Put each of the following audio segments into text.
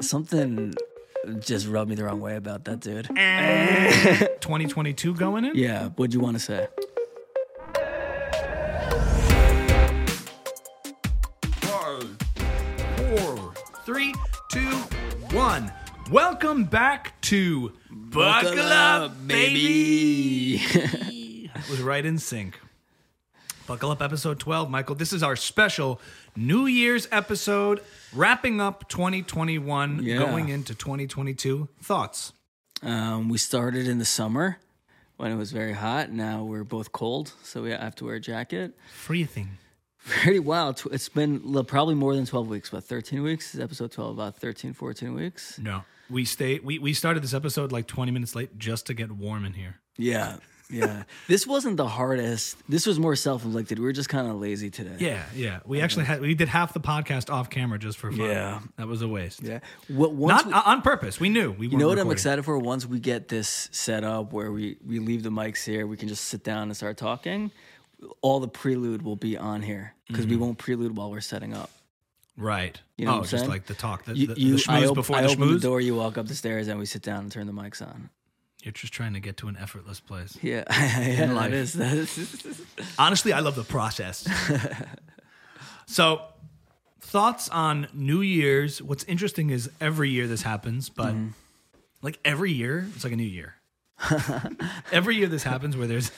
Something just rubbed me the wrong way about that dude. 2022 going in? Yeah, what'd you want to say? Five, four, three, two, one. Welcome back to Buckle, Up, baby. Was right in sync. Buckle Up episode 12, Michael. This is our special New Year's episode, wrapping up 2021, Yeah. going into 2022. Thoughts? Um, we started in the summer when it was very hot. Now we're both cold, so we have to wear a jacket. Freezing. Pretty wild. It's been probably more than 12 weeks, about 13 weeks. This is episode 12, about 13, 14 weeks. No. We stay we, we started this episode like 20 minutes late just to get warm in here. Yeah, yeah. this wasn't the hardest. This was more self inflicted. We were just kind of lazy today. Yeah, yeah. We actually had we did half the podcast off camera just for fun. Yeah. That was a waste. Yeah. What, once Not we- on purpose. We knew. We You know what I'm excited for? Once we get this set up where we, we leave the mics here, we can just sit down and start talking. All the prelude will be on here because we mm-hmm. won't prelude while we're setting up. Right. You know oh, just saying? like the talk, the, You, the, you, the I, schmooze op- before I the open the door, you walk up the stairs, and we sit down and turn the mics on. You're just trying to get to an effortless place. Yeah, yeah life. that is. That is. Honestly, I love the process. so, thoughts on New Year's? What's interesting is every year this happens, but Mm-hmm. like every year, it's like a new year. every year this happens where there's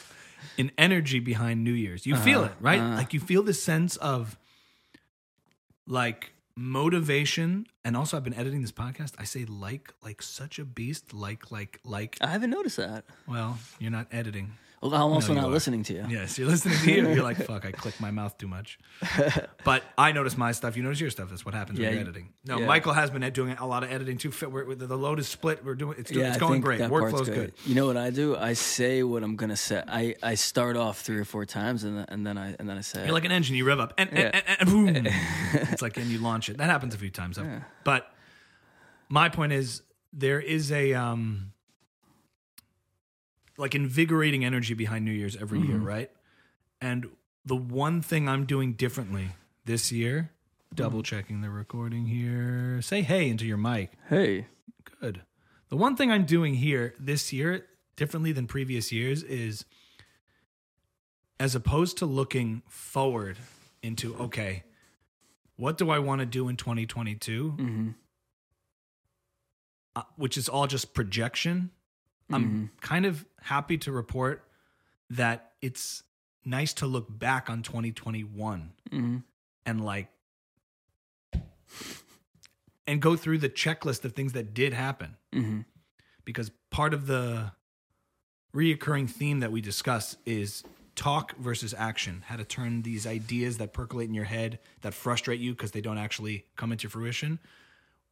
an energy behind New Year's. You Uh-huh. feel it, right? Like you feel this sense of like motivation. And also, I've been editing this podcast. I say like, like such a beast, like, like, like. I haven't noticed that. Well, you're not editing. Well, I'm also you not are. listening to you. Yes, you're listening to you. You're like, fuck, I click my mouth too much. But I notice my stuff. You notice your stuff. That's what happens Yeah, when you're editing. No, yeah. Michael has been doing a lot of editing too. Fit- We're, the load is split. We're doing it's, doing, it's going great. Workflow's good. You know what I do? I say what I'm gonna say. I, I start off three or four times, and then, and then I and then I say. You're like an engine. You rev up and, and, Yeah. and, and boom. it's like and you launch it. That happens a few times. But my point is there is a um like invigorating energy behind New Year's every year, right? And the one thing I'm doing differently this year, double checking the recording here. Say hey into your mic. hey, Good. The one thing I'm doing here this year, differently than previous years, is as opposed to looking forward into, okay, what do I want to do in 2022? Mhm. Uh, which is all just projection. I'm kind of happy to report that it's nice to look back on 2021 Mhm. and like and go through the checklist of things that did happen Mhm. because part of the reoccurring theme that we discuss is talk versus action how to turn these ideas that percolate in your head that frustrate you because they don't actually come into fruition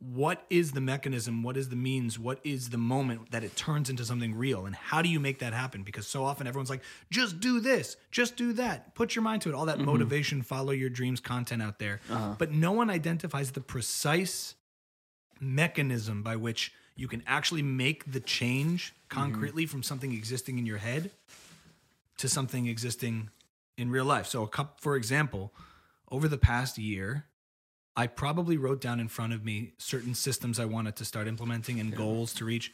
what is the mechanism? What is the means? What is the moment that it turns into something real? And how do you make that happen? Because so often everyone's like just do this just do that. Put your mind to it. All that mm-hmm. motivation follow your dreams content out there. Uh-huh. But no one identifies the precise mechanism by which you can actually make the change mm-hmm. concretely from something existing in your head to something existing in real life. So, a cup, for example, over the past year, I probably wrote down in front of me certain systems I wanted to start implementing and goals to reach.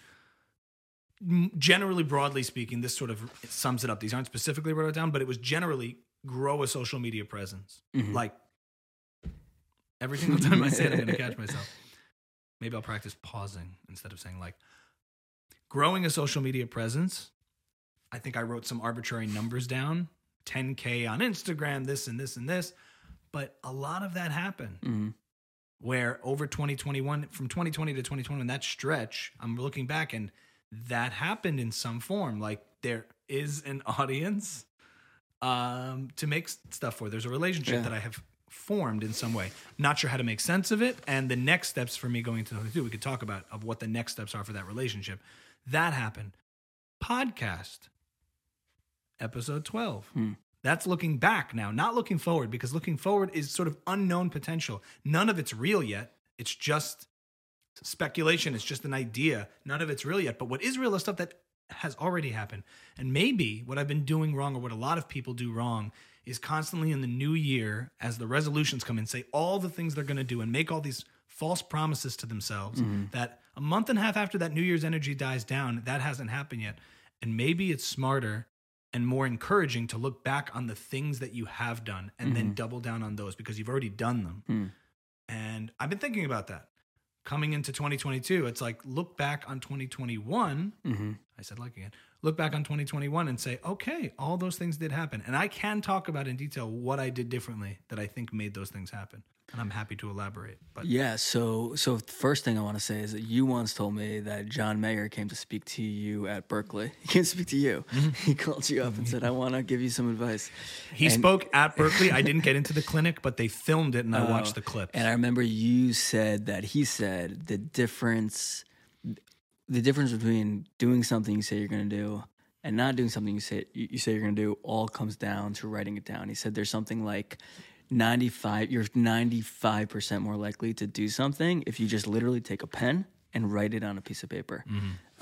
Generally, broadly speaking, this sort of sums it up. These aren't specifically wrote down, but it was generally grow a social media presence. Mm-hmm. Like every single time I say it, I'm going to catch myself. Maybe I'll practice pausing instead of saying like growing a social media presence. I think I wrote some arbitrary numbers down 10K on Instagram, this and this and this. But a lot of that happened Mhm. where over 2021, from 2020 to 2021, that stretch, I'm looking back and that happened in some form. Like there is an audience um, to make stuff for. There's a relationship Yeah. that I have formed in some way. Not sure how to make sense of it. And the next steps for me going into 2022, we could talk about of what the next steps are for that relationship. That happened. Podcast, episode 12. That's looking back now, not looking forward, because looking forward is sort of unknown potential. None of it's real yet. It's just speculation. It's just an idea. None of it's real yet. But what is real is stuff that has already happened. And maybe what I've been doing wrong, or what a lot of people do wrong, is constantly in the new year, as the resolutions come in, say all the things they're going to do and make all these false promises to themselves mm-hmm. that a month and a half after that New Year's energy dies down, that hasn't happened yet. And maybe it's smarter and more encouraging to look back on the things that you have done and then mm-hmm. double down on those because you've already done them. Hmm. And I've been thinking about that. Coming into 2022, it's like look back on 2021. Mm-hmm. I said like again. Look back on 2021 and say, okay, all those things did happen. And I can talk about in detail what I did differently that I think made those things happen. And I'm happy to elaborate. But Yeah, so so first thing I want to say is that you once told me that John Mayer came to speak to you at Berklee. He came to speak to you. Mm-hmm. He called you up and said, "I want to give you some advice." he spoke at Berklee. I didn't get into the clinic, but they filmed it and I oh, watched the clips. And I remember you said that he said the difference the difference between doing something you say you're going to do and not doing something you say you say you're going to do all comes down to writing it down. He said there's something like 95 you're 95% more likely to do something if you just literally take a pen and write it on a piece of paper.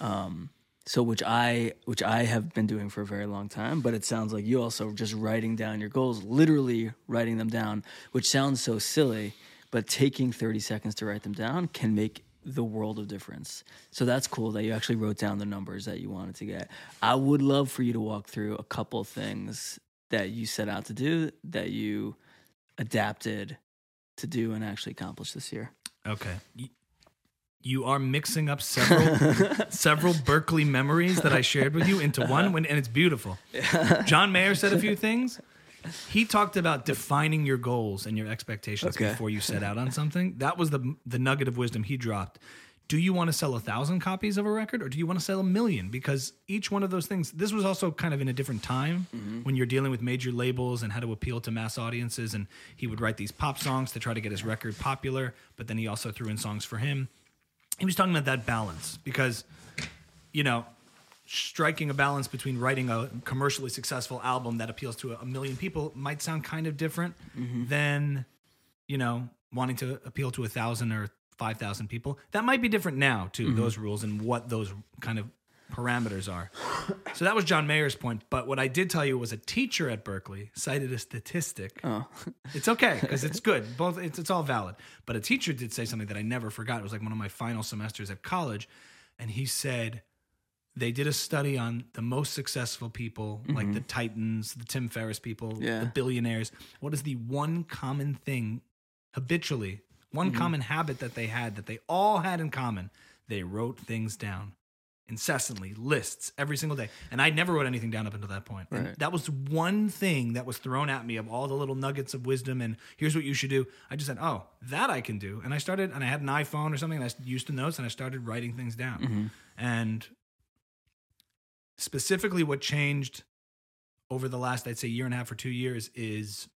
Um, so which I which I have been doing for a very long time, but it sounds like you also just writing down your goals, literally writing them down, which sounds so silly, but taking 30 seconds to write them down can make the world of difference. So that's cool that you actually wrote down the numbers that you wanted to get. I would love for you to walk through a couple things that you set out to do that you adapted to do and actually accomplish this year. Okay. You are mixing up several several Berklee memories that I shared with you into one, when, and it's beautiful. John Mayer said a few things. He talked about defining your goals and your expectations Okay. before you set out on something. That was the the nugget of wisdom he dropped. Do you want to sell a thousand copies of a record, or do you want to sell a million? Because each one of those things. This was also kind of in a different time mm-hmm. when you're dealing with major labels and how to appeal to mass audiences. And he would write these pop songs to try to get his record popular, but then he also threw in songs for him he was talking about that balance because you know striking a balance between writing a commercially successful album that appeals to a, million people might sound kind of different mm-hmm. than you know wanting to appeal to a thousand or five thousand people that might be different now too mm-hmm. those rules and what those kind of parameters are so that was john mayer's point but what i did tell you was a teacher at berklee cited a statistic Oh. it's okay because it's good. Both it's, it's all valid. But a teacher did say something that I never forgot. It was like one of my final semesters at college, and he said they did a study on the most successful people, like mm-hmm. the Titans, the Tim Ferriss people, Yeah. the billionaires. What is the one common thing habitually, one mm-hmm. common habit that they had that they all had in common? They wrote things down incessantly, lists every single day. And I never wrote anything down up until that point. And Right. that was one thing that was thrown at me of all the little nuggets of wisdom and here's what you should do. I just said, oh, that I can do. And I started, and I had an iPhone or something, and I used the notes and I started writing things down. Mm-hmm. And specifically, what changed over the last, I'd say, year and a half or two years is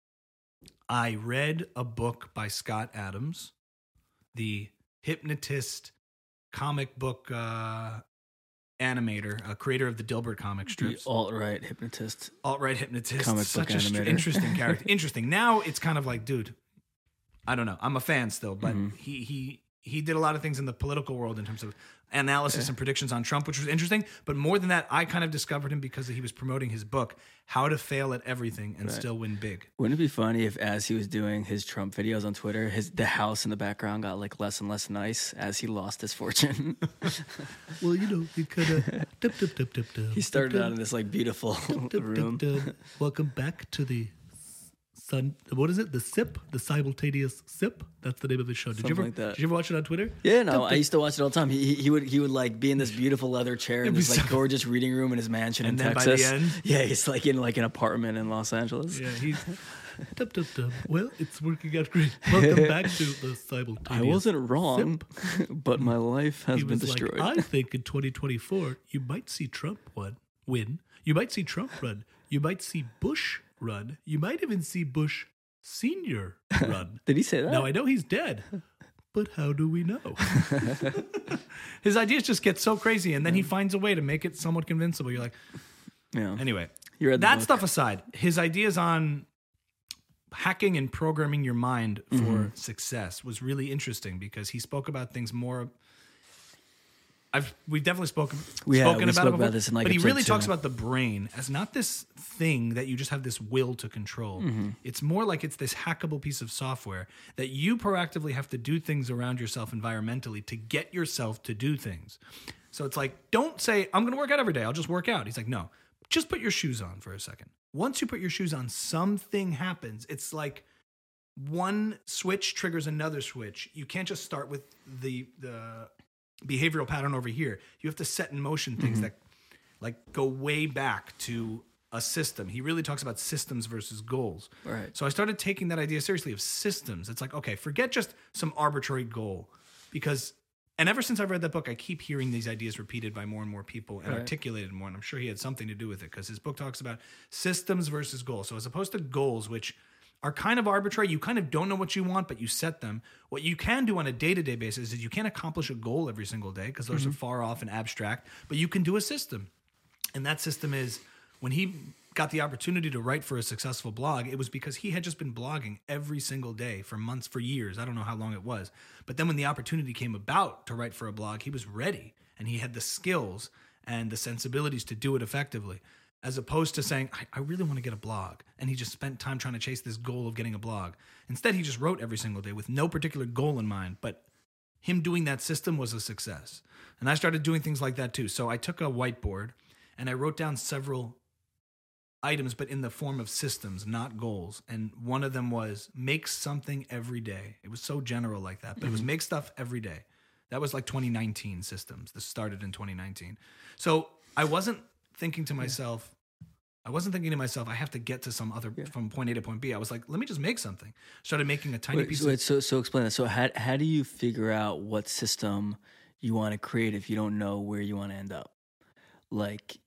I read a book by Scott Adams, the hypnotist comic book uh, animator, uh, creator of the Dilbert comic The strips alt right hypnotist. alt right hypnotist, Comic book such a str- animator. interesting character. interesting. Now it's kind of like, dude, I don't know. I'm a fan still, but Mm-hmm. he he he did a lot of things in the political world in terms of analysis and predictions on Trump, which was interesting. But more than that, I kind of discovered him because he was promoting his book, How to Fail at Everything and Still Win Big. Wouldn't it be funny if, as he was doing his Trump videos on Twitter, his the house in the background got like less and less nice as he lost his fortune? Well, you know, you could have. he started out in this like beautiful room. Welcome back to the sun. What is it? The sip, the simultaneous sip. That's the name of the show. Did Something you ever? like that. Did you ever watch it on Twitter? Yeah, no, I used to watch it all the time. He, he, would he would like be in this beautiful leather chair in this like gorgeous reading room in his mansion in And then by the Texas. end- yeah, he's like in like an apartment in Los Angeles. Yeah, he's. dub, dub, dub. Well, it's working out great. Welcome back to the simultaneous. I wasn't wrong, but my life has He been destroyed. like, I think in 2024 you might see Trump win. Win. You might see Trump run. You might see Bush run. You might even see Bush Senior run. Did he say that? Now I know he's dead, but how do we know? His ideas just get so crazy, and then he finds a way to make it somewhat convincible. You're like, yeah. anyway. You read that book. stuff aside, his ideas on hacking and programming your mind for Mm-hmm. success was really interesting because he spoke about things more. I've we've definitely spoken spoken We about, spoke it about this in, like, but he really two. talks about the brain as not this thing that you just have this will to control. Mm-hmm. It's more like it's this hackable piece of software that you proactively have to do things around yourself environmentally to get yourself to do things. So it's like, don't say, I'm going to work out every day. I'll just work out. He's like, no, just put your shoes on for a second. Once you put your shoes on, something happens. It's like one switch triggers another switch. You can't just start with the the behavioral pattern over here. You have to set in motion things mm-hmm. that like go way back to a system. He really talks about systems versus goals. Right. So I started taking that idea seriously of systems. It's like, okay, forget just some arbitrary goal because and ever since I've read that book, I keep hearing these ideas repeated by more and more people and Right. articulated more. And I'm sure he had something to do with it because his book talks about systems versus goals. So as opposed to goals, which are kind of arbitrary, you kind of don't know what you want, but you set them. What you can do on a day to day basis is you can't accomplish a goal every single day because those are mm-hmm. far off and abstract, but you can do a system. And that system is when he got the opportunity to write for a successful blog, it was because he had just been blogging every single day for months, for years. I don't know how long it was. But then when the opportunity came about to write for a blog, he was ready and he had the skills and the sensibilities to do it effectively. As opposed to saying, I, I really want to get a blog. And he just spent time trying to chase this goal of getting a blog. Instead, he just wrote every single day with no particular goal in mind. But him doing that system was a success. And I started doing things like that too. So I took a whiteboard and I wrote down several items, but in the form of systems, not goals. And one of them was make something every day. It was so general like that, but it was mm-hmm. make stuff every day. That was like 2019 systems. This started in 2019. So I wasn't thinking to myself, I wasn't thinking to myself, I have to get to some other from point A to point B. I was like, let me just make something. Started making a tiny Wait, piece so, of so so explain that. So how how do you figure out what system you want to create if you don't know where you want to end up? Like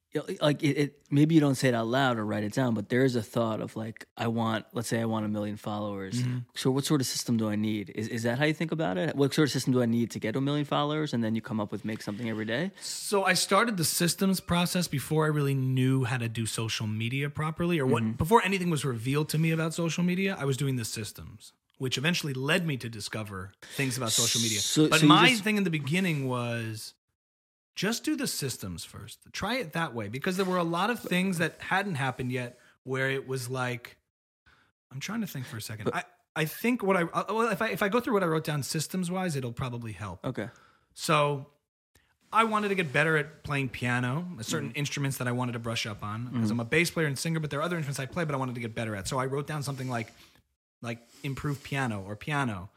like it, it maybe you don't say it out loud or write it down, but there is a thought of like I want let's say I want a million followers. Mm-hmm. So what sort of system do I need? Is is that how you think about it? What sort of system do I need to get a million followers and then you come up with make something every day? So I started the systems process before I really knew how to do social media properly, or Mm-hmm. before anything was revealed to me about social media. I was doing the systems, which eventually led me to discover things about social media. So- but so my just- thing in the beginning was just do the systems first. Try it that way because there were a lot of things that hadn't happened yet where it was like I'm trying to think for a second. I I think what I uh, well if I if I go through what I wrote down systems wise, it'll probably help. Okay. So I wanted to get better at playing piano, Mm-hmm. certain instruments that I wanted to brush up on. Because I'm a bass player and singer, but there are other instruments I play, but I wanted to get better at. So I wrote down something like like improve piano or piano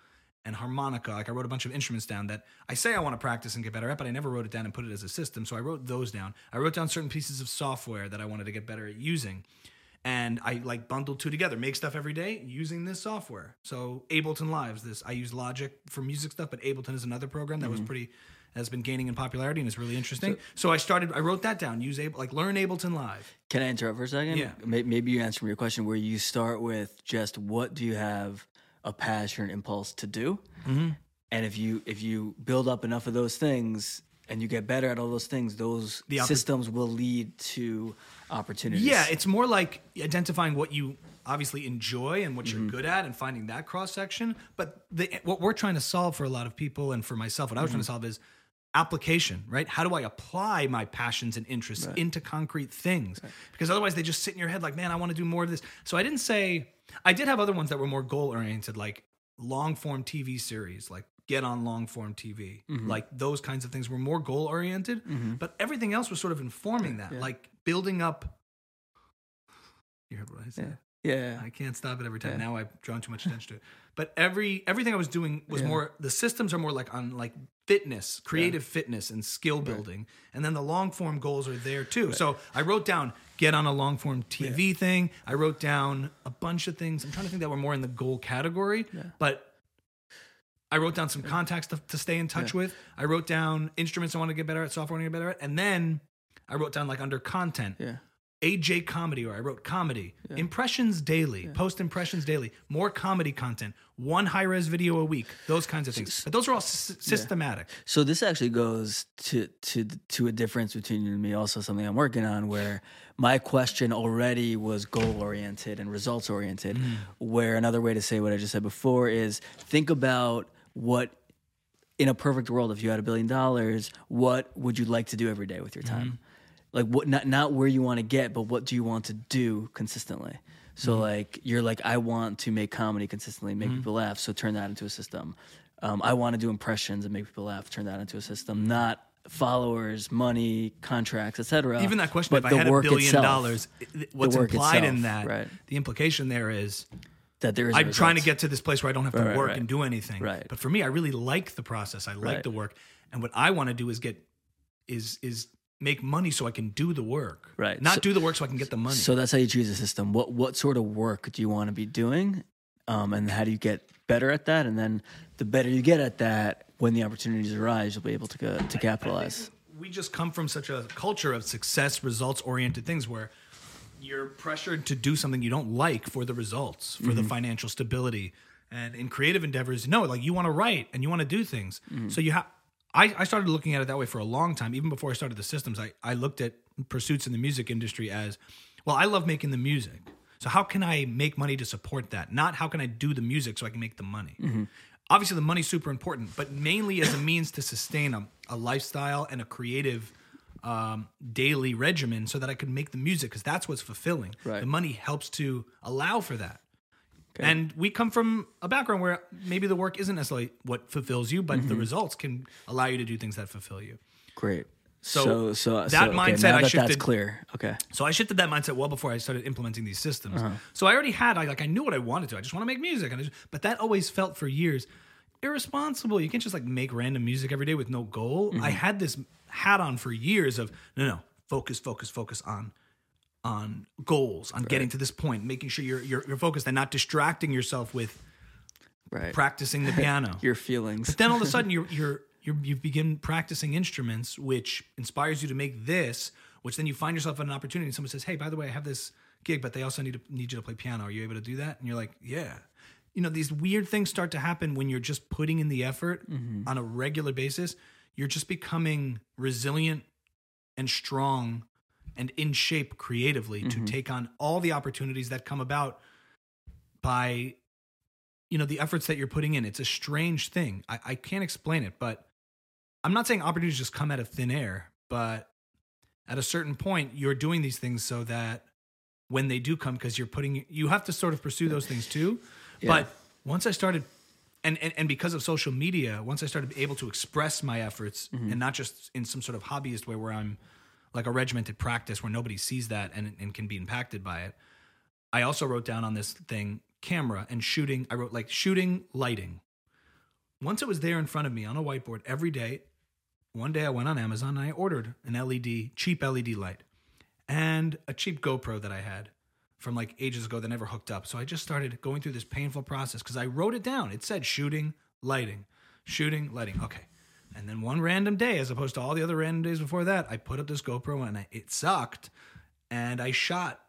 and harmonica. Like I wrote a bunch of instruments down that I say I want to practice and get better at, but I never wrote it down and put it as a system. So I wrote those down. I wrote down certain pieces of software that I wanted to get better at using. And I like bundled two together, make stuff every day using this software. So Ableton Lives, this I use Logic for music stuff, but Ableton is another program that was mm-hmm. pretty has been gaining in popularity and is really interesting. So, I started, I wrote that down. Use Able, like learn Ableton Live. Can I interrupt for a second? Yeah. Maybe you answer me your question where you start with just what do you have a passion, impulse to do, Mm-hmm. and if you if you build up enough of those things and you get better at all those things, those oppor- systems will lead to opportunities. Yeah, it's more like identifying what you obviously enjoy and what you're good at and finding that cross section. But the, what we're trying to solve for a lot of people and for myself, what I was trying to solve is application, right? How do I apply my passions and interests into concrete things? Because otherwise they just sit in your head like, man, I want to do more of this. So I didn't say, I did have other ones that were more goal oriented, like long form TV series, like get on long form TV. Mm-hmm. Like those kinds of things were more goal oriented. Mm-hmm. But everything else was sort of informing that, like building up. You heard what I said. yeah. I can't stop it every time. Now I've drawn too much attention to it. But every everything I was doing was more the systems are more like on like fitness, creative fitness and skill building. And then the long form goals are there too. So I wrote down get on a long form TV thing. I wrote down a bunch of things. I'm trying to think that were more in the goal category. But I wrote down some contacts to, to stay in touch with. I wrote down instruments I want to get better at, software I want to get better at. And then I wrote down like under content. Yeah. AJ comedy, or I wrote comedy, impressions daily, post impressions daily, more comedy content, one high res video a week, those kinds of things. But those are all s- systematic. So this actually goes to to to a difference between you and me. Also, something I'm working on where my question already was goal oriented and results oriented. Mm. Where another way to say what I just said before is think about what in a perfect world, if you had a billion dollars, what would you like to do every day with your time? Mm-hmm. Like what not not where you want to get, but what do you want to do consistently? So like you're like I want to make comedy consistently, make people laugh. So turn that into a system. Um, I want to do impressions and make people laugh. Turn that into a system, not followers, money, contracts, etc. Even that question, but if I had a billion itself, dollars, what's implied in that, right. the implication there is that there is. I'm trying to get to this place where I don't have to Right, work right. and do anything. Right. But for me, I really like the process. I like the work. And what I want to do is get is is make money so I can do the work. Right. Not So- do the work so I can get the money. So that's how you choose a system. What what sort of work do you want to be doing, um, and how do you get better at that? And then the better you get at that, when the opportunities arise, you'll be able to go, to capitalize. we just come from such a culture of success results oriented things where you're pressured to do something you don't like for the results for Mm-hmm. the financial stability and in creative endeavors no like you want to write and you want to do things Mm-hmm. so you have I, I started looking at it that way for a long time even before i started the systems. I, I looked at pursuits in the music industry as well i love making the music. So how can i make money to support that? Not how can i do the music so i can make the money? Mm-hmm. obviously the money's super important but mainly as a means to sustain a, a lifestyle and a creative um, daily regimen so that i could make the music because that's what's fulfilling. Right. the money helps to allow for that And we come from a background where maybe the work isn't necessarily what fulfills you but Mm-hmm. the results can allow you to do things that fulfill you Great. So so, so that so, okay, mindset I that shifted- that's clear. Okay. so I shifted that mindset well before I started implementing these systems. Uh-huh. So I already had I like I knew what I wanted to. I just want to make music, and I just, but that always felt for years irresponsible. You can't just like make random music every day with no goal. Mm-hmm. I had this hat on for years of no, no, focus, focus, focus on on goals, on getting to this point, making sure you're, you're you're focused and not distracting yourself with Right. practicing the piano. Your feelings. But then all of a sudden you're you're you're you begin practicing instruments, which inspires you to make this, which then you find yourself at an opportunity. And someone says, "Hey, by the way, I have this gig, but they also need to need you to play piano. Are you able to do that?" And you're like, "Yeah." You know, these weird things start to happen when you're just putting in the effort mm-hmm. on a regular basis. You're just becoming resilient and strong and in shape creatively to mm-hmm. take on all the opportunities that come about by you know the efforts that you're putting in. It's a strange thing. I, I can't explain it but i'm not saying opportunities just come out of thin air but at a certain point you're doing these things so that when they do come because you're putting you have to sort of pursue those things too. But once i started and, and and because of social media once i started able to express my efforts mm-hmm. and not just in some sort of hobbyist way where i'm like a regimented practice where nobody sees that and, and can be impacted by it I also wrote down on this thing camera and shooting. I wrote like shooting, lighting. Once it was there in front of me on a whiteboard every day, one day I went on Amazon and I ordered an LED, cheap LED light, and a cheap GoPro that I had from like ages ago that never hooked up. So I just started going through this painful process because I wrote it down. It said shooting, lighting, shooting, lighting. Okay. And then one random day, as opposed to all the other random days before that, I put up this GoPro and I, it sucked. And I shot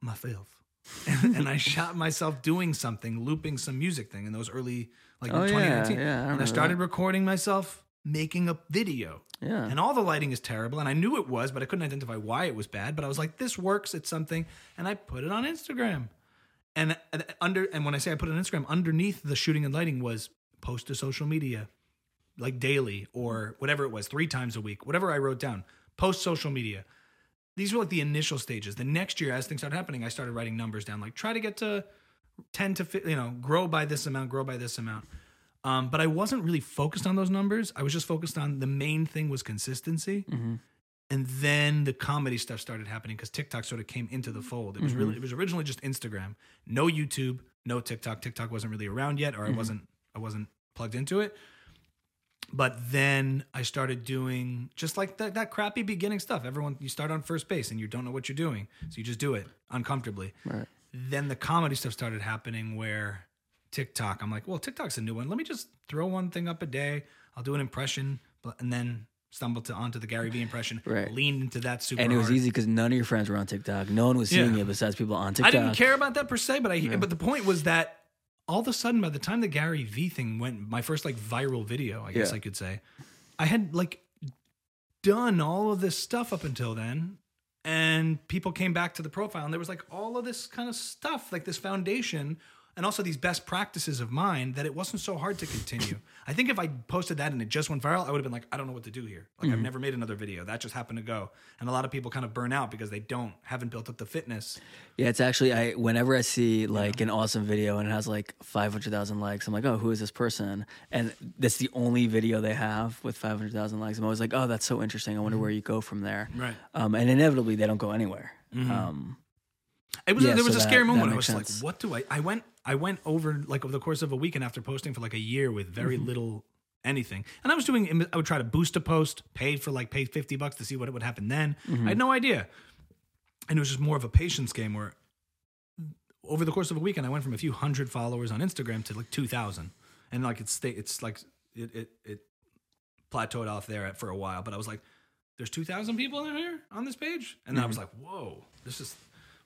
myself. and, and I shot myself doing something, looping some music thing in those early, like Oh, yeah, 2019. yeah, I and I started that. recording myself making a video. Yeah. And all the lighting is terrible. And I knew it was, but I couldn't identify why it was bad. But I was like, this works. It's something. And I put it on Instagram. And and under and when I say I put it on Instagram, underneath the shooting and lighting was post to social media, like daily or whatever it was, three times a week, whatever I wrote down. Post social media. These were like the initial stages. The next year, as things started happening, I started writing numbers down, like try to get to ten to fi- you know grow by this amount, grow by this amount. Um, but I wasn't really focused on those numbers. I was just focused on the main thing was consistency. Mm-hmm. And then the comedy stuff started happening because TikTok sort of came into the fold. It was really, mm-hmm. it was originally just Instagram, no YouTube, no TikTok. TikTok wasn't really around yet, or I mm-hmm. wasn't, I wasn't plugged into it. But then I started doing just like that, that crappy beginning stuff. Everyone, you start on first base and you don't know what you're doing, so you just do it uncomfortably. Right. Then the comedy stuff started happening where TikTok, I'm like, well, TikTok's a new one. Let me just throw one thing up a day. I'll do an impression, but and then stumbled to onto the Gary Vee impression. Right. Leaned into that super and it was hard. easy because none of your friends were on TikTok. No one was seeing Yeah. you besides people on TikTok. I didn't care about that per se, but I but the point was that all of a sudden by the time the Gary Vee thing went my first like viral video, I guess Yeah. I could say, I had like done all of this stuff up until then and people came back to the profile and there was like all of this kind of stuff, like this foundation and also these best practices of mine that it wasn't so hard to continue. I think if I posted that and it just went viral, I would have been like, I don't know what to do here. Like I've never made another video. That just happened to go. And a lot of people kind of burn out because they don't haven't built up the fitness. Yeah, it's actually I whenever I see like an awesome video and it has like five hundred thousand likes, I'm like, oh, who is this person? And that's the only video they have with five hundred thousand likes. I'm always like, oh, that's so interesting. I wonder where you go from there. Right. Um, and inevitably they don't go anywhere. Um, It was Yeah, there was so a that- scary moment. I was like, what do I I went I went over like over the course of a weekend after posting for like a year with very Mm-hmm. little anything. And I was doing I would try to boost a post, paid for like pay 50 bucks to see what it would happen then. Mm-hmm. I had no idea. And it was just more of a patience game where over the course of a weekend I went from a few hundred followers on Instagram to like 2000. And like it's it's like it it, it plateaued off there for a while, but I was like there's 2000 people in here on this page and then I was like, "Whoa, this is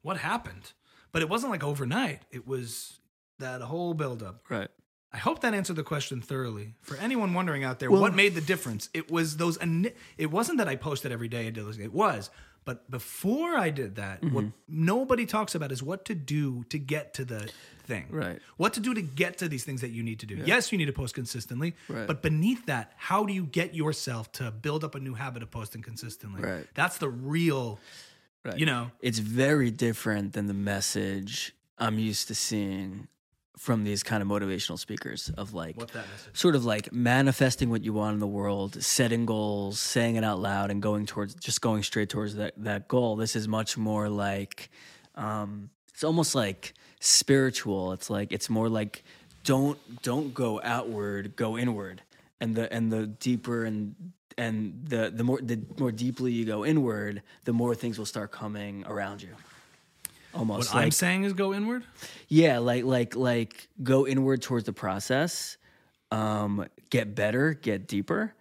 what happened?" But it wasn't like overnight. It was that whole buildup. right. I hope that answered the question thoroughly. For anyone wondering out there, Well- what made the difference? It was those. ini- It wasn't that I posted every day and did those. It was, but before I did that, what Mm-hmm. nobody talks about is what to do to get to the thing. Right. What to do to get to these things that you need to do. Yes, you need to post consistently, Right. but beneath that, how do you get yourself to build up a new habit of posting consistently? Right. That's the real. Right. You know. It's very different than the message I'm used to seeing from these kind of motivational speakers of like that sort of like manifesting what you want in the world, setting goals, saying it out loud, and going towards just going straight towards that that goal. This is much more like um, it's almost like spiritual. It's like it's more like don't don't go outward, go inward, and the and the deeper and and the the more the more deeply you go inward, the more things will start coming around you. Almost What I'm saying is go inward. yeah, like like like go inward towards the process, um, get better, get deeper,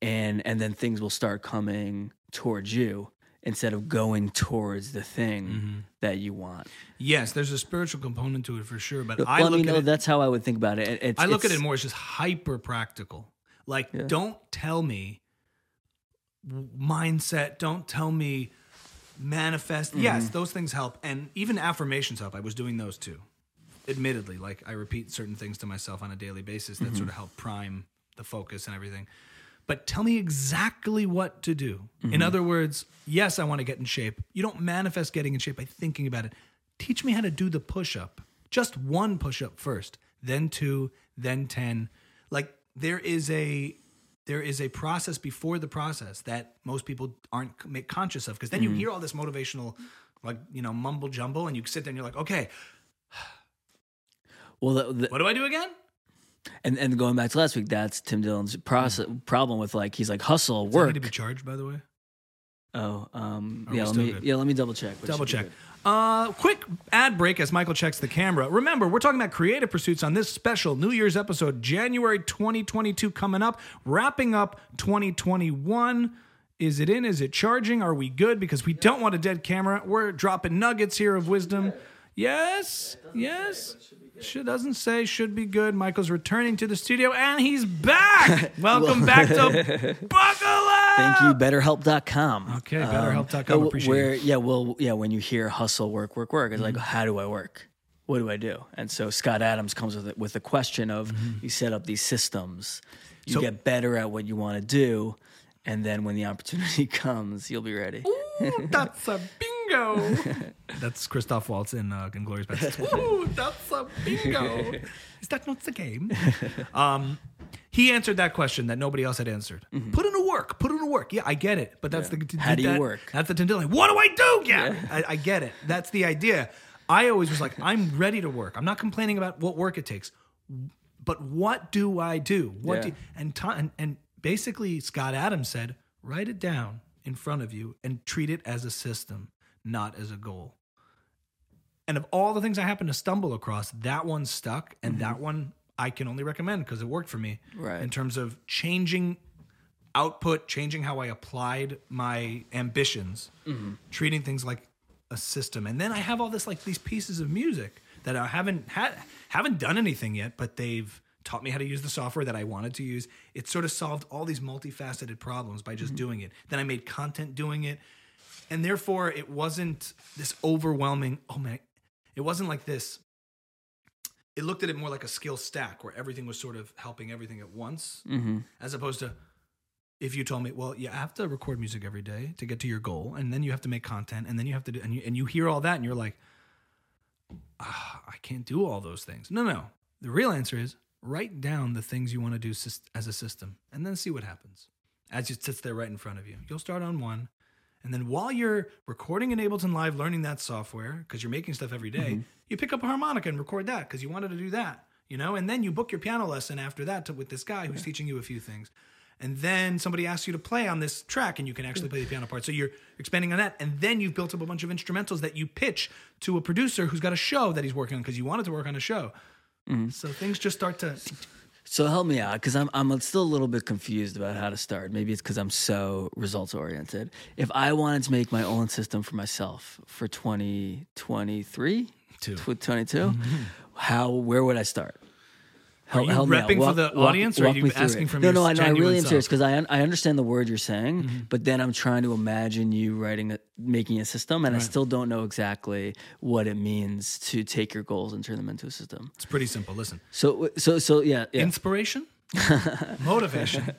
and and then things will start coming towards you instead of going towards the thing Mm-hmm. that you want. Yes, there's a spiritual component to it for sure, but I Let look me know at it. that's how I would think about it. It- It's, I look at it more as just hyper practical. Like, don't tell me mindset. Don't tell me manifest. Mm-hmm. Yes, those things help, and even affirmations help. I was doing those too. Admittedly, like I repeat certain things to myself on a daily basis that Mm-hmm. sort of help prime the focus and everything. But tell me exactly what to do. In other words, yes, I want to get in shape. You don't manifest getting in shape by thinking about it. Teach me how to do the push up. Just one push up first, then two, then 10. Like there is a there is a process before the process that most people aren't make conscious of because then you hear all this motivational like, you know, mumble jumble and you sit there and you're like, "Okay, well, the, the, what do I do again?" and and going back to last week, that's Tim Dillon's process problem with like he's like hustle Does work. to be charged by the way? oh, um, yeah. Let me good? yeah. Let me double check. Double check. Uh, quick ad break as Michael checks the camera. Remember, we're talking about creative pursuits on this special New Year's episode, January 2022 coming up, wrapping up 2021. Is it in? Is it charging? Are we good? Because we don't want a dead camera. We're dropping nuggets here of wisdom. Yes, yes. Should doesn't say should be good. Michael's returning to the studio and he's back. Welcome back to Buckle Up. Thank you, BetterHelp.com. Okay, BetterHelp.com. uh, Appreciate where, it. Yeah, well, yeah. When you hear hustle, work, work, work, it's Mm-hmm. like, how do I work? What do I do? And so Scott Adams comes with it with the question of you set up these systems, you Mm-hmm. So- get better at what you want to do, and then when the opportunity comes, you'll be ready. Ooh, that's a bingo. that's Christoph Waltz in uh, Inglourious Basterds. Ooh, that's a bingo. Is that not the game? Um, he answered that question that nobody else had answered. Put in a work. Put in a work. Yeah, I get it. But that's the Mm-hmm. How do you that- work? That's the Tim Dillon. What do I do? Yeah, I, I get it. That's the idea. I always was like, I'm ready to work. I'm not complaining about what work it takes, but what do I do? What Yeah. do and, ti- and and basically Scott Adams said, write it down in front of you and treat it as a system, not as a goal. And of all the things I happen to stumble across, that one stuck, and mm-hmm. that one I can only recommend because it worked for me. Right. In terms of changing output, changing how I applied my ambitions, mm-hmm. treating things like a system. And then I have all this like these pieces of music that I haven't had haven't done anything yet, but they've taught me how to use the software that I wanted to use. It sort of solved all these multifaceted problems by just mm-hmm. doing it. Then I made content doing it. And therefore it wasn't this overwhelming, oh man, it wasn't like this it looked at it more like a skill stack where everything was sort of helping everything at once, Mm-hmm. as opposed to if you told me, well, you have to record music every day to get to your goal, and then you have to make content, and then you have to do, and you, and you hear all that, and you're like, ah, I can't do all those things. No, no. The real answer is write down the things you want to do as a system, and then see what happens as it sits there right in front of you. You'll start on one. And then while you're recording in Ableton Live, learning that software, because you're making stuff every day, mm-hmm. you pick up a harmonica and record that because you wanted to do that, you know? And then you book your piano lesson after that to, with this guy who's teaching you a few things. And then somebody asks you to play on this track and you can actually play the piano part. So you're expanding on that. And then you've built up a bunch of instrumentals that you pitch to a producer who's got a show that he's working on because you wanted to work on a show. Mm-hmm. So things just start to. So help me out because I'm I'm still a little bit confused about how to start. Maybe it's because I'm so results oriented. If I wanted to make my own system for myself for 2023, Two. tw- 22, mm-hmm. how where would I start? Help, you out. repping for the audience, or are you asking it. from no, your no, I, really am serious because I un- I understand the word you're saying, Mm-hmm. but then I'm trying to imagine you writing a, making a system, and I still don't know exactly what it means to take your goals and turn them into a system. It's pretty simple. Listen So so so yeah, yeah. inspiration, motivation,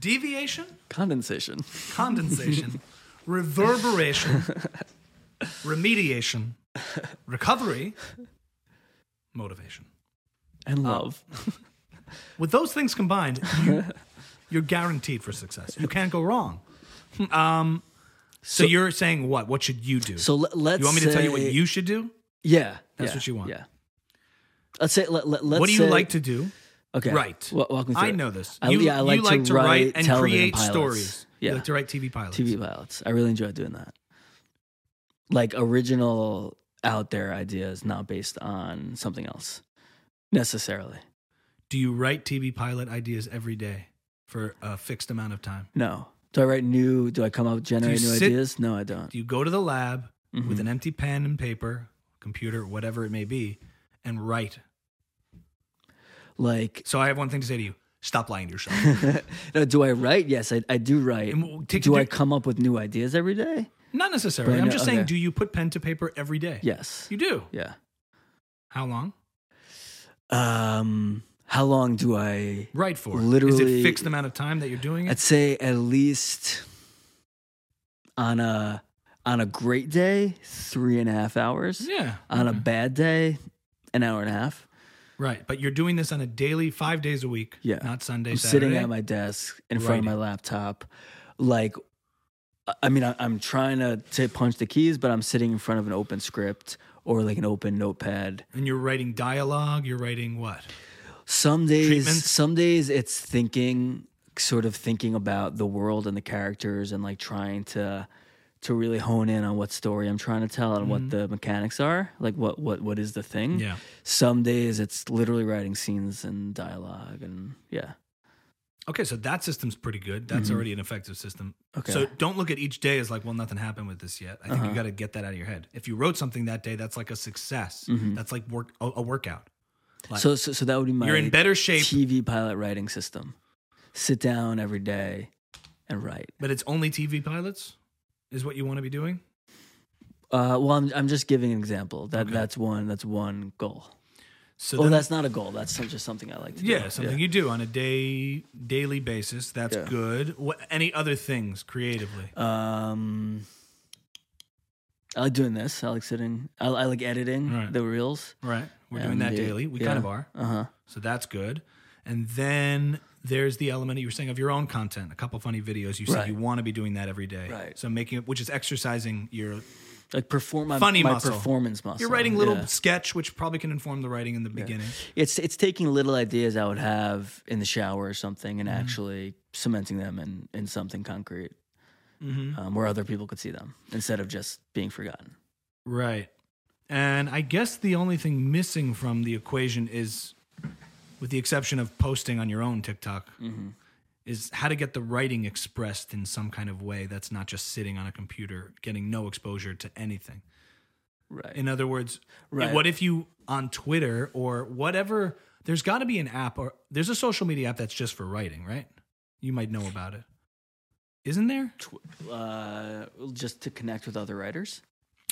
deviation, condensation. condensation, reverberation, remediation, recovery, motivation. And love. With those things combined, you, you're guaranteed for success. You can't go wrong. Um, so, you're saying what? What should you do? so let, let's. you want me to tell you what you should do? Yeah, That's yeah, what you want. Yeah. Let's say. Let, let, let's What do you say- like to do? Okay. Write. Wa- walk me through I know this. I, You, yeah, I like, you like to, to write and create pilots. stories. Yeah. You like to write TV pilots. TV pilots. I really enjoy doing that. Like original out there ideas, not based on something else necessarily. Do you write TV pilot ideas every day for a fixed amount of time? No. Do I write new? Do I come up with generate new sit- ideas? No, I don't. Do you go to the lab Mm-hmm. with an empty pen and paper, computer, whatever it may be, and write? Like, So I have one thing to say to you. Stop lying to yourself. no, do I write? Yes, I, I do write. Take- do I come up with new ideas every day? Not necessarily. But I'm no, just saying, okay. do you put pen to paper every day? Yes. You do. Yeah. How long? Um, how long do I? write for? Literally, Is it fixed amount of time that you're doing it? I'd say at least on a on a great day, three and a half hours. Yeah. On a bad day, an hour and a half. Right. But you're doing this on a daily, five days a week. Yeah. Not Sunday, I'm Saturday. sitting at my desk in front of my laptop, like. I- mean, I- I'm trying to, to punch the keys, but I'm sitting in front of an open script or like an open notepad. and you're writing dialogue. You're writing what? Some days, Treatments? some days it's thinking, sort of thinking about the world and the characters, and like trying to to really hone in on what story I'm trying to tell and what the mechanics are. Like what what what is the thing? Mm-hmm. Yeah. Some days it's literally writing scenes and dialogue, and yeah. Okay, so that system's pretty good. That's already an effective system. Mm-hmm. Okay. So don't look at each day as like, well, nothing happened with this yet. I think Uh-huh. you got to get that out of your head. If you wrote something that day, that's like a success. That's like work a, a workout. Like, Mm-hmm. So, so so that would be my you're in better shape, TV pilot writing system. Sit down every day and write. but it's only TV pilots is what you want to be doing. Uh, well, I'm I'm just giving an example. That Okay. that's one that's one goal. So Oh, then- that's not a goal. That's just something I like to do. yeah, something you do on a day daily basis. That's Yeah. good. What any other things creatively? Um, I like doing this. I like sitting. I, I like editing Right. the reels. Right, we're doing that daily. We yeah. kind of are. Uh huh. So that's good. And then there's the element you were saying of your own content. A couple funny videos. You said Right. you want to be doing that every day. Right. So making it, which is exercising your. Like perform my, Funny my muscle. performance muscle. You're writing little Yeah. sketch, which probably can inform the writing in the beginning. It's it's taking little ideas I would have in the shower or something Mm-hmm. and actually cementing them in in something concrete, Mm-hmm. um, where other people could see them instead of just being forgotten. Right. And I guess the only thing missing from the equation is, with the exception of posting on your own TikTok, Mm-hmm. Is how to get the writing expressed in some kind of way that's not just sitting on a computer, getting no exposure to anything. Right. In other words, Right. what if you on Twitter or whatever? There's got to be an app or there's a social media app that's just for writing, right? You might know about it. Isn't there? uh, just to connect with other writers.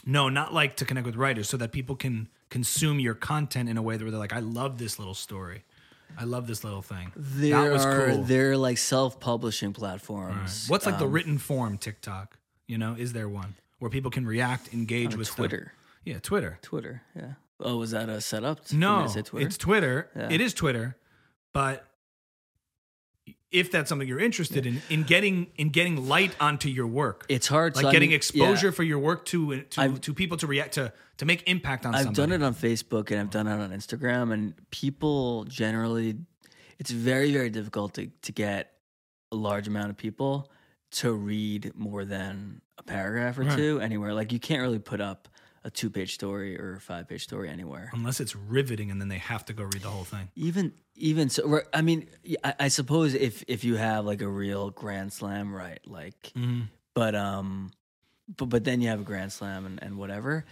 No, not like to connect with writers, so that people can consume your content in a way where they're like, I love this little story. I love this little thing. There that was are cool. they're like self-publishing platforms. What's like the um, written form TikTok? You know, is there one where people can react, engage on with stuff? Twitter? Yeah, Twitter. Twitter. Yeah. Oh, was that a setup? No, Twitter? it's Twitter. Yeah. It is Twitter, but if that's something you're interested in, in getting in getting light onto your work, It's hard. like so I getting mean, exposure yeah. for your work to to, I've- to people to react to to make impact on I've somebody. done it on Facebook and I've done it on Instagram, and people generally, it's very, very difficult to, to get a large amount of people to read more than a paragraph or Right. two anywhere. Like, you can't really put up a two page story or a five page story anywhere. unless it's riveting, and then they have to go read the whole thing. Even, even so, I mean, I, I suppose if if you have like a real Grand Slam, right? Like, but um but but then you have a grand slam and, and whatever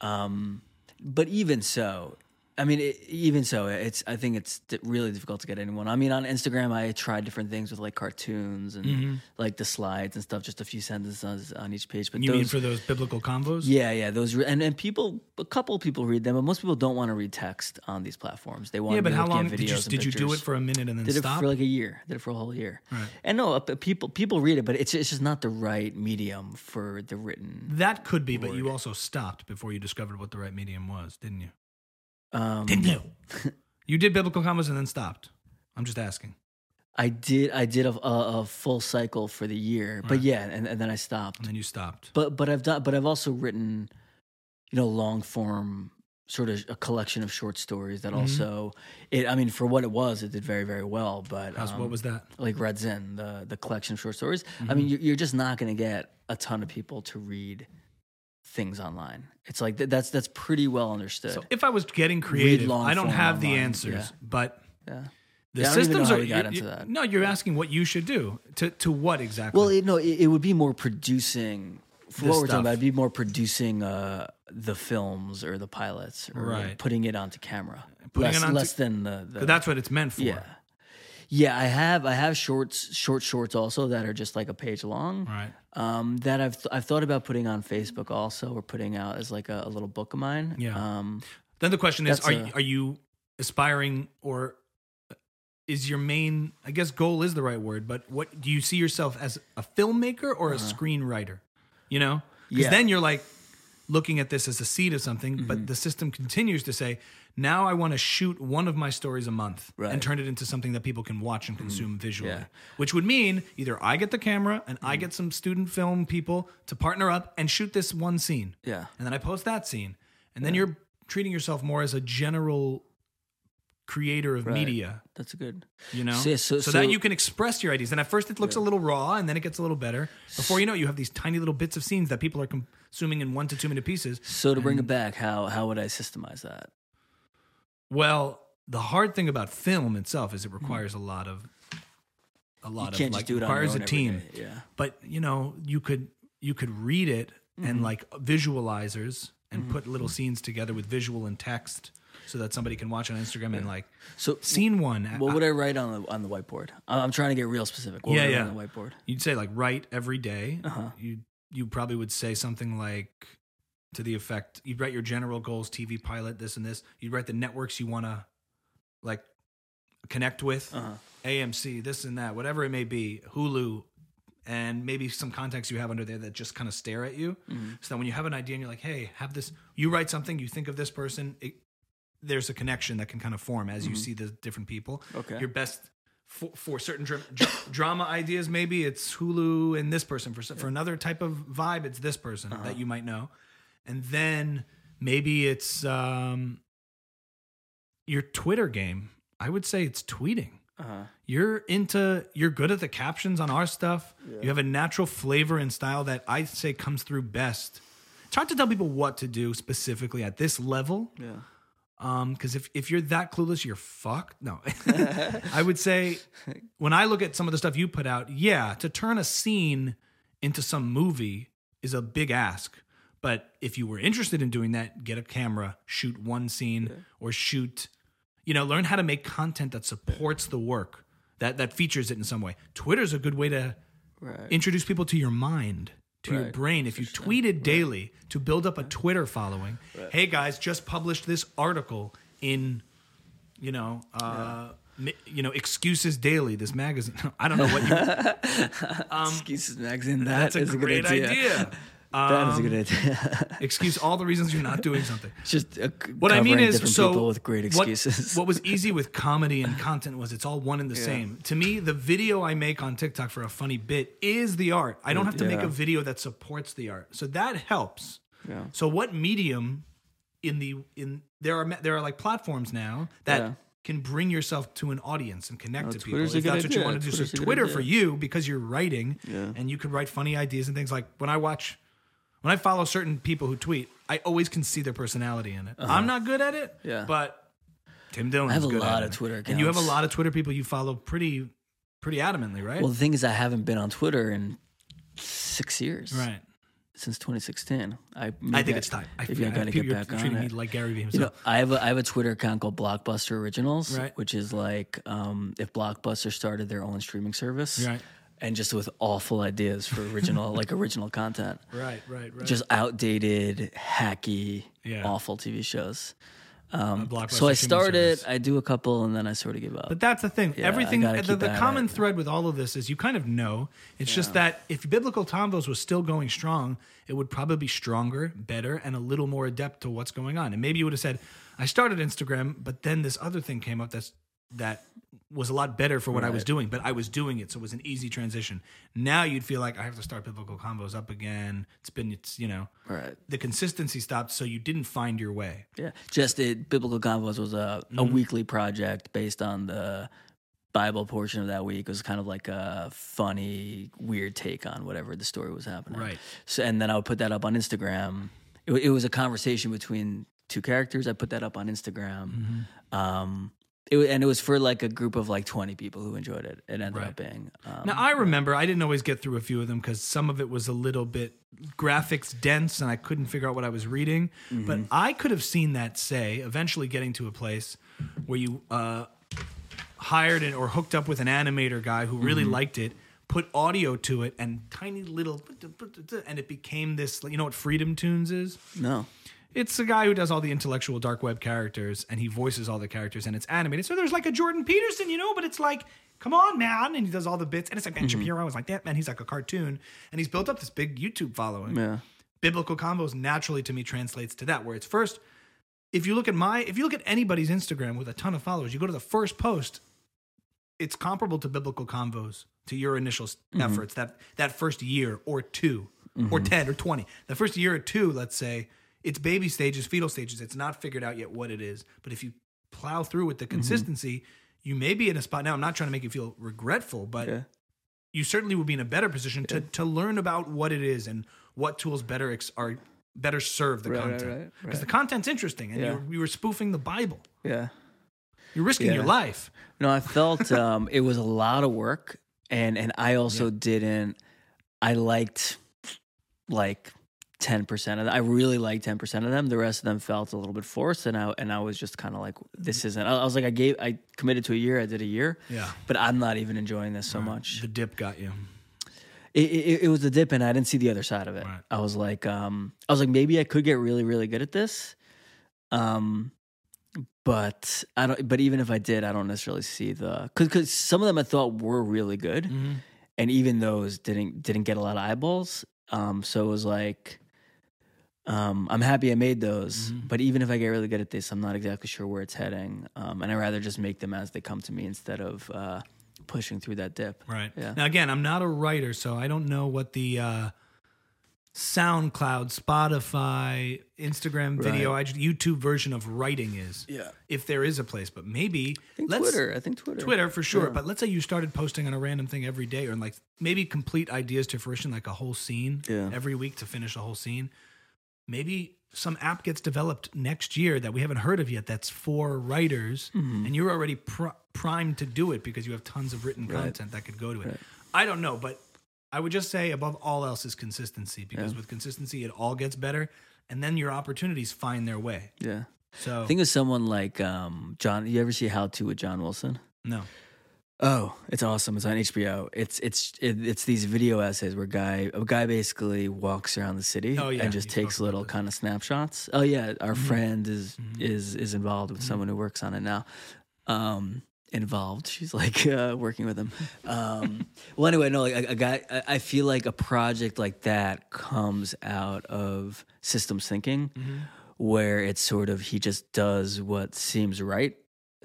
um but even so I mean, it, even so, it's. I think it's really difficult to get anyone. I mean, on Instagram, I tried different things with like cartoons and Mm-hmm. like the slides and stuff, just a few sentences on each page. But You those, mean for those biblical convos? yeah, yeah, those re- and and people, a couple people read them, but most people don't want to read text on these platforms. They want Yeah, but how long did you did you do it for a minute and then Did stop? it for like a year. Did it for a whole year. Right. And no, people people read it, but it's it's just not the right medium for the written. that could be, but you also stopped before you discovered what the right medium was, didn't you? Um, Didn't you? you did biblical convos and then stopped. I'm just asking. I did I did a, a, a full cycle for the year, but yeah, and, and then I stopped. And then you stopped. But but I've done but I've also written, you know, long form sort of a collection of short stories that Mhm. also it I mean for what it was it did very very well. But um, what was that? like Red Zen the the collection of short stories? I Mm-hmm. mean you're, you're just not going to get a ton of people to read things online. It's like th- that's that's pretty well understood. So if I was getting creative, long I don't have the answers, yeah. but yeah. the Yeah, I don't even know systems are. you- you-. No, you're asking what you should do to to what exactly? Well, it, no, it, it would be more producing. For what we're talking about, it'd be more producing uh, the films or the pilots, or Right. putting it onto camera. Putting less, it onto- less than the, the But that's what it's meant for. yeah, yeah. I have I have shorts, short shorts also that are just like a page long. Right. Um, that I've th- I've thought about putting on Facebook also, or putting out as like a, a little book of mine. Yeah. Um, Then the question is: Are a- you, are you aspiring, or is your main? I guess goal is the right word, but what do you see yourself as a filmmaker or a screenwriter? You know, because. Yeah. then you're like looking at this as a seed of something, Mm-hmm. but the system continues to say, now I want to shoot one of my stories a month Right. And turn it into something that people can watch and consume visually. Yeah. Which would mean either I get the camera and Mm-hmm. I get some student film people to partner up and shoot this one scene. yeah, And then I post that scene. And then you're treating yourself more as a general creator of Right. media, that's a good. you know? So- yeah, so- that so- you can express your ideas. And at first it looks a little raw and then it gets a little better. Before you know it, you have these tiny little bits of scenes that people are consuming in one to two minute pieces. So to bring it back, how how would I systemize that? Well, the hard thing about film itself is it requires a lot of a lot of like just do it requires a team. day, Yeah. But you know, you could you could read it and Mm-hmm. like visualizers and put little scenes together with visual and text so that somebody can watch on Instagram and like So scene one. What would I write on the on the whiteboard? I'm trying to get real specific. What Yeah, would I yeah. on the whiteboard? You'd say like write every day. Uh-huh. You you probably would say something like to the effect you'd write your general goals, TV pilot, this and this. You'd write the networks you want to like connect with, Uh-huh. AMC, this and that, whatever it may be, Hulu, and maybe some contacts you have under there that just kind of stare at you. Mm-hmm. So that when you have an idea and you're like, hey, have this, you write something, you think of this person, it, there's a connection that can kind of form as you see the different people. Mm-hmm. Okay. Your best for, for certain dra- dra- drama ideas, maybe it's Hulu and this person. For for another type of vibe, it's this person Uh-huh. that you might know, and then maybe it's um, your Twitter game. I would say it's tweeting. Uh-huh. You're into you're good at the captions on our stuff. You have a natural flavor and style that I say comes through best. It's hard to tell people what to do specifically at this level. Yeah. Um, because if, if you're that clueless, you're fucked. No. I would say when I look at some of the stuff you put out, yeah, to turn a scene into some movie is a big ask. But if you were interested in doing that, get a camera, shoot one scene, or shoot, you know, learn how to make content that supports the work, that that features it in some way. Twitter's a good way to Right. introduce people to your mind to your brain if you tweeted daily to build up a Twitter following. Hey guys, just published this article in, you know, uh, mi- you know, Excuses Daily, this magazine. I don't know what you. Excuses magazine. That's That a is great good idea. idea. That is a Um, good idea. Excuse all the reasons you're not doing something. It's just uh, What I mean is, so people with great excuses. What, was easy with comedy and content was it's all one and the same. To me, the video I make on TikTok for a funny bit is the art. I don't have to make a video that supports the art, so that helps. Yeah. So, what medium in the in there are there are like platforms now that. Yeah. Can bring yourself to an audience and connect to people. Twitter's a If that's what you want to do. Twitter's so Twitter for you because you're writing Yeah. and you could write funny ideas and things like when I watch when I follow certain people who tweet, I always can see their personality in it. I'm not good at it, Uh-huh. Yeah. but Tim Dillon. I have a lot of it. Twitter and you have a lot of Twitter people you follow pretty, pretty adamantly, right? well, the thing is, I haven't been on Twitter in six years. right. Since 2016. I I think it's time. I, Maybe I, I, gotta people get back on it. like Gary Vee You know. I have a I have a Twitter account called Blockbuster Originals, Right. which is like um, if Blockbuster started their own streaming service, Right. And just with awful ideas for original like original content, right, right, right. just outdated, hacky, Yeah. awful TV shows. Um, so I started. I do a couple, and then I sort of give up. But that's the thing. Yeah, Everything, the, the common thread with all of this is you kind of know. It's just that if Biblical Convos was still going strong, it would probably be stronger, better, and a little more adept to what's going on. And maybe you would have said, I started Instagram, but then this other thing came up that's that was a lot better for what I was doing, but I was doing it, so it was an easy transition. Now you'd feel like I have to start Biblical Convos up again. It's been, it's you know, right. the consistency stopped, so you didn't find your way. Yeah, just it. Biblical Convos was a, a Mm-hmm. weekly project based on the Bible portion of that week. It was kind of like a funny, weird take on whatever the story was happening. Right. So, and then I would put that up on Instagram. It, it was a conversation between two characters. I put that up on Instagram. Mm-hmm. Um, it, and it was for like a group of like twenty people who enjoyed it. It ended Right. up being. Um, Now I remember I didn't always get through a few of them because some of it was a little bit graphics dense and I couldn't figure out what I was reading. But I could have seen that say eventually getting to a place where you uh, hired an, or hooked up with an animator guy who really liked it, put audio to it, and tiny little and it became this. You know what Freedom Toons is? no. It's a guy who does all the intellectual dark web characters and he voices all the characters and it's animated. So there's like a Jordan Peterson, you know, but it's like, come on, man. And he does all the bits. And it's like Ben mm-hmm. Shapiro is like that, man. He's like a cartoon. And he's built up this big YouTube following. Yeah. Biblical convos naturally to me translates to that, where it's first, if you look at my, if you look at anybody's Instagram with a ton of followers, you go to the first post, it's comparable to biblical convos to your initial s mm-hmm. efforts that that first year or 2 or mm-hmm. 10 or 20 the first year or two let's say it's baby stages fetal stages it's not figured out yet what it is but if you plow through with the consistency you may be in a spot now i'm not trying to make you feel regretful but Yeah. you certainly would be in a better position to to learn about what it is and what tools better ex- are better serve the Right, right, content right, because right. the content's interesting and Yeah. you were spoofing the bible Yeah. you're risking Yeah. your life No, I felt um, it was a lot of work, and and I also didn't. I liked like ten percent of them. I really liked ten percent of them. The rest of them felt a little bit forced, and I and I was just kind of like, this isn't. I, I was like, I gave, I committed to a year. I did a year. Yeah. but I'm not even enjoying this so much. the dip got you It, it, it was the dip, and I didn't see the other side of it. Right. I was like, um, I was like, maybe I could get really, really good at this. Um, but I don't. But even if I did, I don't necessarily see the because because some of them I thought were really good, Mm-hmm. and even those didn't didn't get a lot of eyeballs. Um, so it was like, um, I'm happy I made those, Mm-hmm. but even if I get really good at this, I'm not exactly sure where it's heading. Um, and I rather just make them as they come to me instead of uh, pushing through that dip. Right. Yeah. Now again, I'm not a writer, so I don't know what the uh, SoundCloud, Spotify, Instagram video, I, YouTube version of writing is. Yeah. If there is a place, but maybe I think let's Twitter. I think Twitter. Twitter for sure. Yeah. But let's say you started posting on a random thing every day, or like maybe complete ideas to fruition, like a whole scene Yeah. every week to finish a whole scene. Maybe some app gets developed next year that we haven't heard of yet. That's for writers, Mm-hmm. and you're already pr- primed to do it because you have tons of written content that could go to it. I don't know, but I would just say above all else is consistency because with consistency it all gets better, and then your opportunities find their way. Yeah. So think of someone like um, John. You ever see How to with John Wilson? no, Oh, it's awesome! It's on HBO. It's it's it, it's these video essays where guy a guy basically walks around the city Oh, yeah, and just takes little kind of snapshots. Oh yeah, our Mm-hmm. friend is is is involved with someone who works on it now. Um, involved. She's like uh, working with him. Um, well, anyway, no, like a, a guy. I, I feel like a project like that comes out of systems thinking, Mm-hmm. where it's sort of he just does what seems right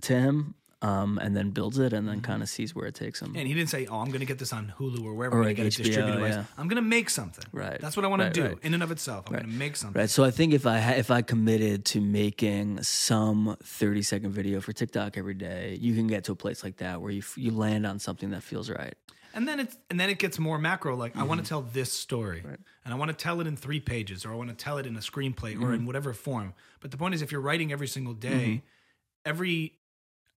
to him. Um, and then builds it, and then kind of sees where it takes him. And he didn't say, "Oh, I'm going to get this on Hulu or wherever Or I'm going to get it HBO, distributed." wise. yeah. I'm going to make something. Right. That's what I want Right, to do right. in and of itself. I'm going to make something. Right. So I think if I ha- if I committed to making some 30 second video for TikTok every day, you can get to a place like that where you f- you land on something that feels right. And then it's and then it gets more macro. Like I Mm-hmm. want to tell this story, and I want to tell it in three pages, or I want to tell it in a screenplay, or Mm-hmm. in whatever form. But the point is, if you're writing every single day, every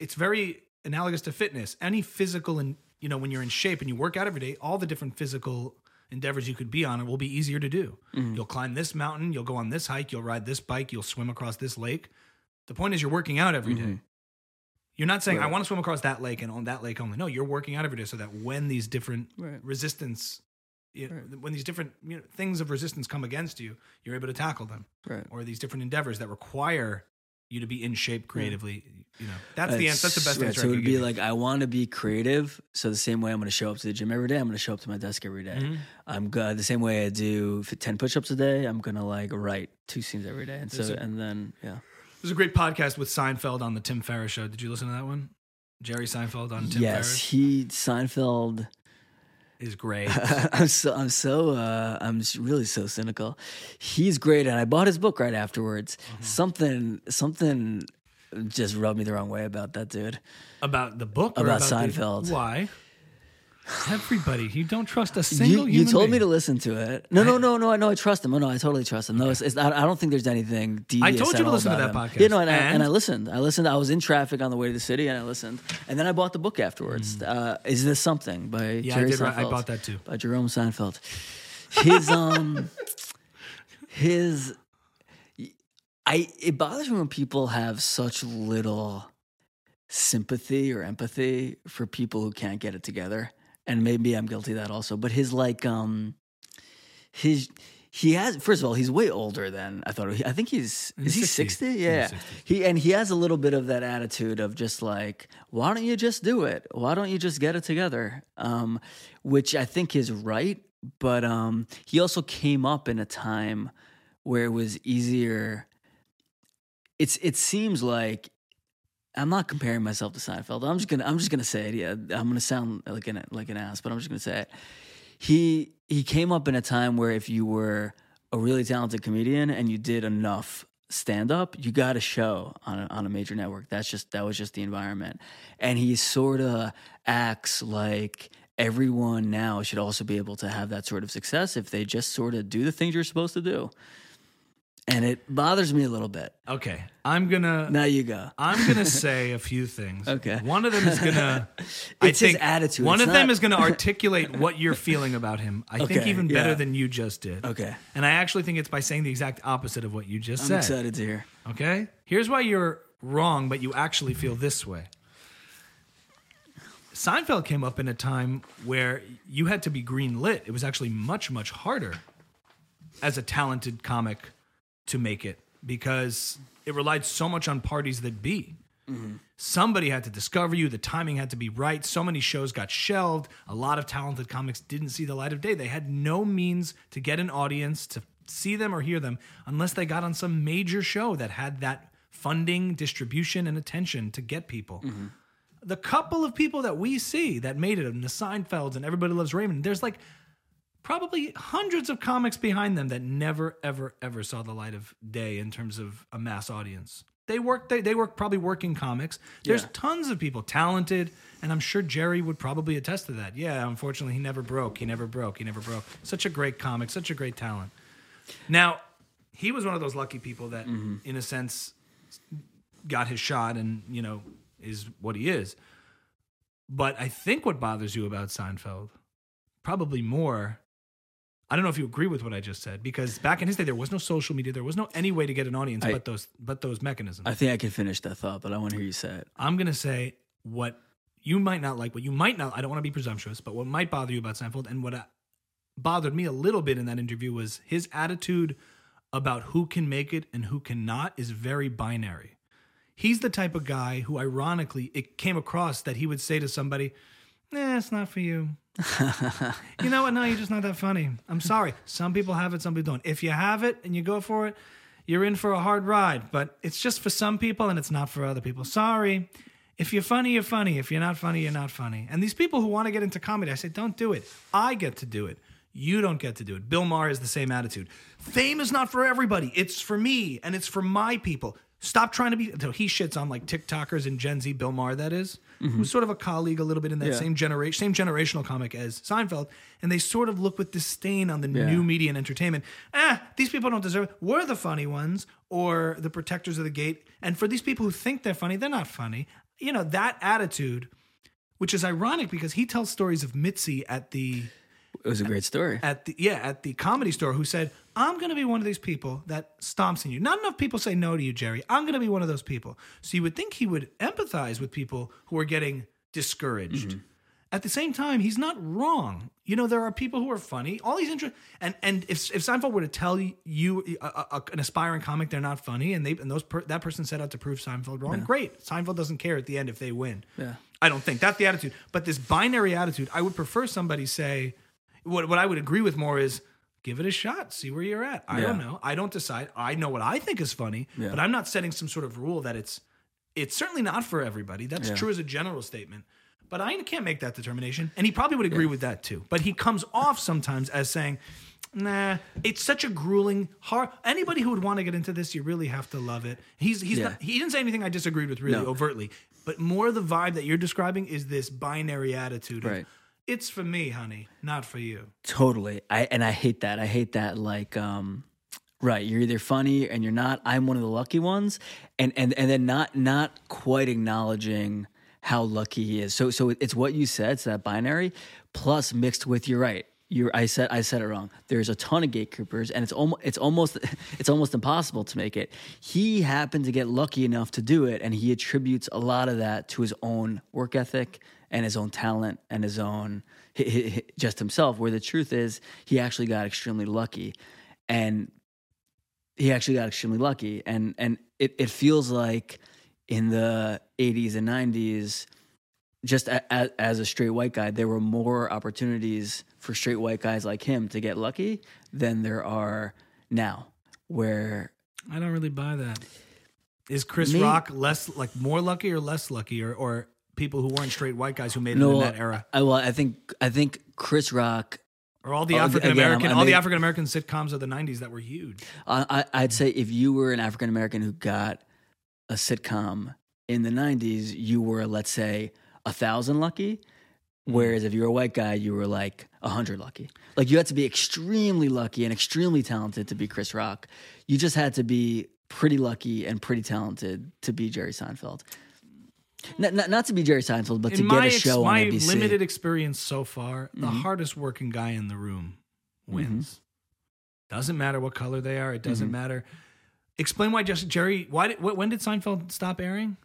it's very analogous to fitness. Any physical and you know when you're in shape and you work out every day, all the different physical endeavors you could be on it will be easier to do. Mm-hmm. You'll climb this mountain, you'll go on this hike, you'll ride this bike, you'll swim across this lake. The point is, you're working out every day. You're not saying I Mm-hmm. Want to swim across that lake and on that lake only. No, you're working out every day so that when these different Right. resistance, you know, when these different you know, things of resistance come against you, you're able to tackle them. Right. Or these different endeavors that require you to be in shape creatively. You know, that's the answer. That's the best answer. So it would be like I want to be creative. So the same way I'm going to show up to the gym every day, I'm going to show up to my desk every day. Mm-hmm. I'm good. The same way I do f- 10 push-ups a day, I'm going to like write two scenes every day. And so it- and then yeah. There's a great podcast with Seinfeld on the Tim Ferriss show. Did you listen to that one? Jerry Seinfeld on Tim yes, Ferriss he Seinfeld is great. I'm so I'm so uh, I'm really so cynical. He's great, and I bought his book right afterwards. Mm-hmm. Something something just rubbed me the wrong way about that dude. about the book or About the- Seinfeld. why? Everybody, you don't trust a You, single you human told being. me to listen to it. No, no, no, no. I know I trust him. Oh, no, I totally trust him. No, it's, it's, I I don't think there's anything devious. I told you to listen to that him. podcast. Yeah, no, and, I, And? and I listened. I listened. I was in traffic on the way to the city, and I listened. And then I bought the book afterwards. Uh, Is this something by Mm. Yeah, I Jerry did. I bought that too. by Jerome Seinfeld. His um his I it bothers me when people have such little sympathy or empathy for people who can't get it together. And maybe I'm guilty of that also. But his like um his he has first of all he's way older than I thought. I think he's is he 60? In Yeah. his 60s. He and he has a little bit of that attitude of just like, why don't you just do it? Why don't you just get it together? Um, which I think is right, but um, he also came up in a time where it was easier. It's it seems like I'm not comparing myself to Seinfeld. I'm just gonna I'm just gonna say it. Yeah, I'm gonna sound like an like an ass, but I'm just gonna say it. He he came up in a time where if you were a really talented comedian and you did enough stand up, you got a show on a, on a major network. That's just that was just the environment. And he sort of acts like everyone now should also be able to have that sort of success if they just sort of do the things you're supposed to do. And it bothers me a little bit. Okay, I'm gonna. Now you go. I'm gonna say a few things. Okay. One of them is gonna. I It's his attitude. One It's of them is gonna articulate what you're feeling about him. I think Okay, even better yeah. than you just did. Okay. And I actually think it's by saying the exact opposite of what you just said. I'm said. excited to hear. Okay. Here's why you're wrong, but you actually feel this way. Seinfeld came up in a time where you had to be green lit. It was actually much, much harder as a talented comic to make it because it relied so much on parties that be. Somebody had to discover you. The timing had to be right. So many shows got shelved. A lot of talented comics didn't see the light of day. They had no means to get an audience to see them or hear them unless they got on some major show that had that funding, distribution, and attention to get people. Mm-hmm. The couple of people that we see that made it, and the Seinfelds and Everybody Loves Raymond, there's like probably hundreds of comics behind them that never, ever, ever saw the light of day in terms of a mass audience. They work. They, they work probably working comics. There's Yeah. tons of people talented, and I'm sure Jerry would probably attest to that. Yeah, unfortunately, he never broke. He never broke. He never broke. Such a great comic. Such a great talent. Now, he was one of those lucky people that, mm-hmm. in a sense, got his shot and you know is what he is. But I think what bothers you about Seinfeld, probably more. I don't know if you agree with what I just said because back in his day there was no social media, there was no any way to get an audience I- but those but those mechanisms. I think I can finish that thought, but I want to hear you say it. I'm gonna say what you might not like, what you might not, I don't want to be presumptuous, but what might bother you about Seinfeld and what uh, bothered me a little bit in that interview was his attitude about who can make it and who cannot is very binary. He's the type of guy who, ironically, it came across that he would say to somebody, Nah, it's not for you. You know what? No, you're just not that funny. I'm sorry. Some people have it, some people don't. If you have it and you go for it, you're in for a hard ride, but it's just for some people and it's not for other people. Sorry. If you're funny, you're funny. If you're not funny, you're not funny. And these people who want to get into comedy, I say, don't do it. I get to do it. You don't get to do it. Bill Maher has the same attitude. Fame is not for everybody. It's for me and it's for my people. Stop trying to be. So he shits on like TikTokers and Gen Z. Bill Maher, that is, who's sort of a colleague, a little bit in that Yeah. same generation, same generational comic as Seinfeld, and they sort of look with disdain on the Yeah. new media and entertainment. Ah, these people don't deserve. it. We're the funny ones, or the protectors of the gate. And for these people who think they're funny, they're not funny. You know that attitude, which is ironic because he tells stories of Mitzi at the It was a great story. at the yeah at the comedy store who said i'm going to be one of these people that stomps in you. Not enough people say no to you jerry. I'm going to be one of those people. So you would think he would empathize with people who are getting discouraged. Mm-hmm. At the same time he's not wrong. You know there are people who are funny. All these interest and and if, if seinfeld were to tell you a, a, an aspiring comic they're not funny and they and those per, that person set out to prove seinfeld wrong great. Seinfeld doesn't care at the end if they win. Yeah. I don't think. That's the attitude. But this binary attitude, I would prefer somebody say, what, what I would agree with more is give it a shot, see where you're at. I don't know. I don't decide. I know what I think is funny, Yeah. but I'm not setting some sort of rule that it's it's certainly not for everybody. That's Yeah. true as a general statement. But I can't make that determination. And he probably would agree with that too. But he comes off sometimes as saying, Nah, it's such a grueling hard. Anybody who would want to get into this, you really have to love it. He's he's Yeah. not, he didn't say anything I disagreed with really No. overtly, but more the vibe that you're describing is this binary attitude. Of, Right. It's for me, honey, not for you. Totally. I and I hate that. I hate that like um right, you're either funny and you're not. I'm one of the lucky ones and and and then not not quite acknowledging how lucky he is. So so it's what you said, it's that binary plus mixed with you're right. You're, I said I said it wrong. There's a ton of gatekeepers, and it's almost it's almost it's almost impossible to make it. He happened to get lucky enough to do it, and he attributes a lot of that to his own work ethic and his own talent and his own just himself. Where the truth is, he actually got extremely lucky, and he actually got extremely lucky. And and it, it feels like in the 80s and 90s, just a, a, as a straight white guy, there were more opportunities for straight white guys like him to get lucky than there are now. Where I don't really buy that. Is Chris Rock less like more lucky or less lucky, or or people who weren't straight white guys who made it in that era, I, well, I think I think Chris Rock or all the African American, I all the African American sitcoms of the '90s that were huge. I, I- I'd say if you were an African American who got a sitcom in the '90s, you were let's say a thousand lucky. Hmm. Whereas if you're a white guy, you were like a hundred lucky. Like you had to be extremely lucky and extremely talented to be Chris Rock. You just had to be pretty lucky and pretty talented to be Jerry Seinfeld. Not, not, not to be Jerry Seinfeld, but to in get a show my on NBC. limited experience so far, the Mm-hmm. hardest working guy in the room wins. Doesn't matter what color they are. It doesn't Mm-hmm. matter. Explain why just Jerry. Why did when did Seinfeld stop airing?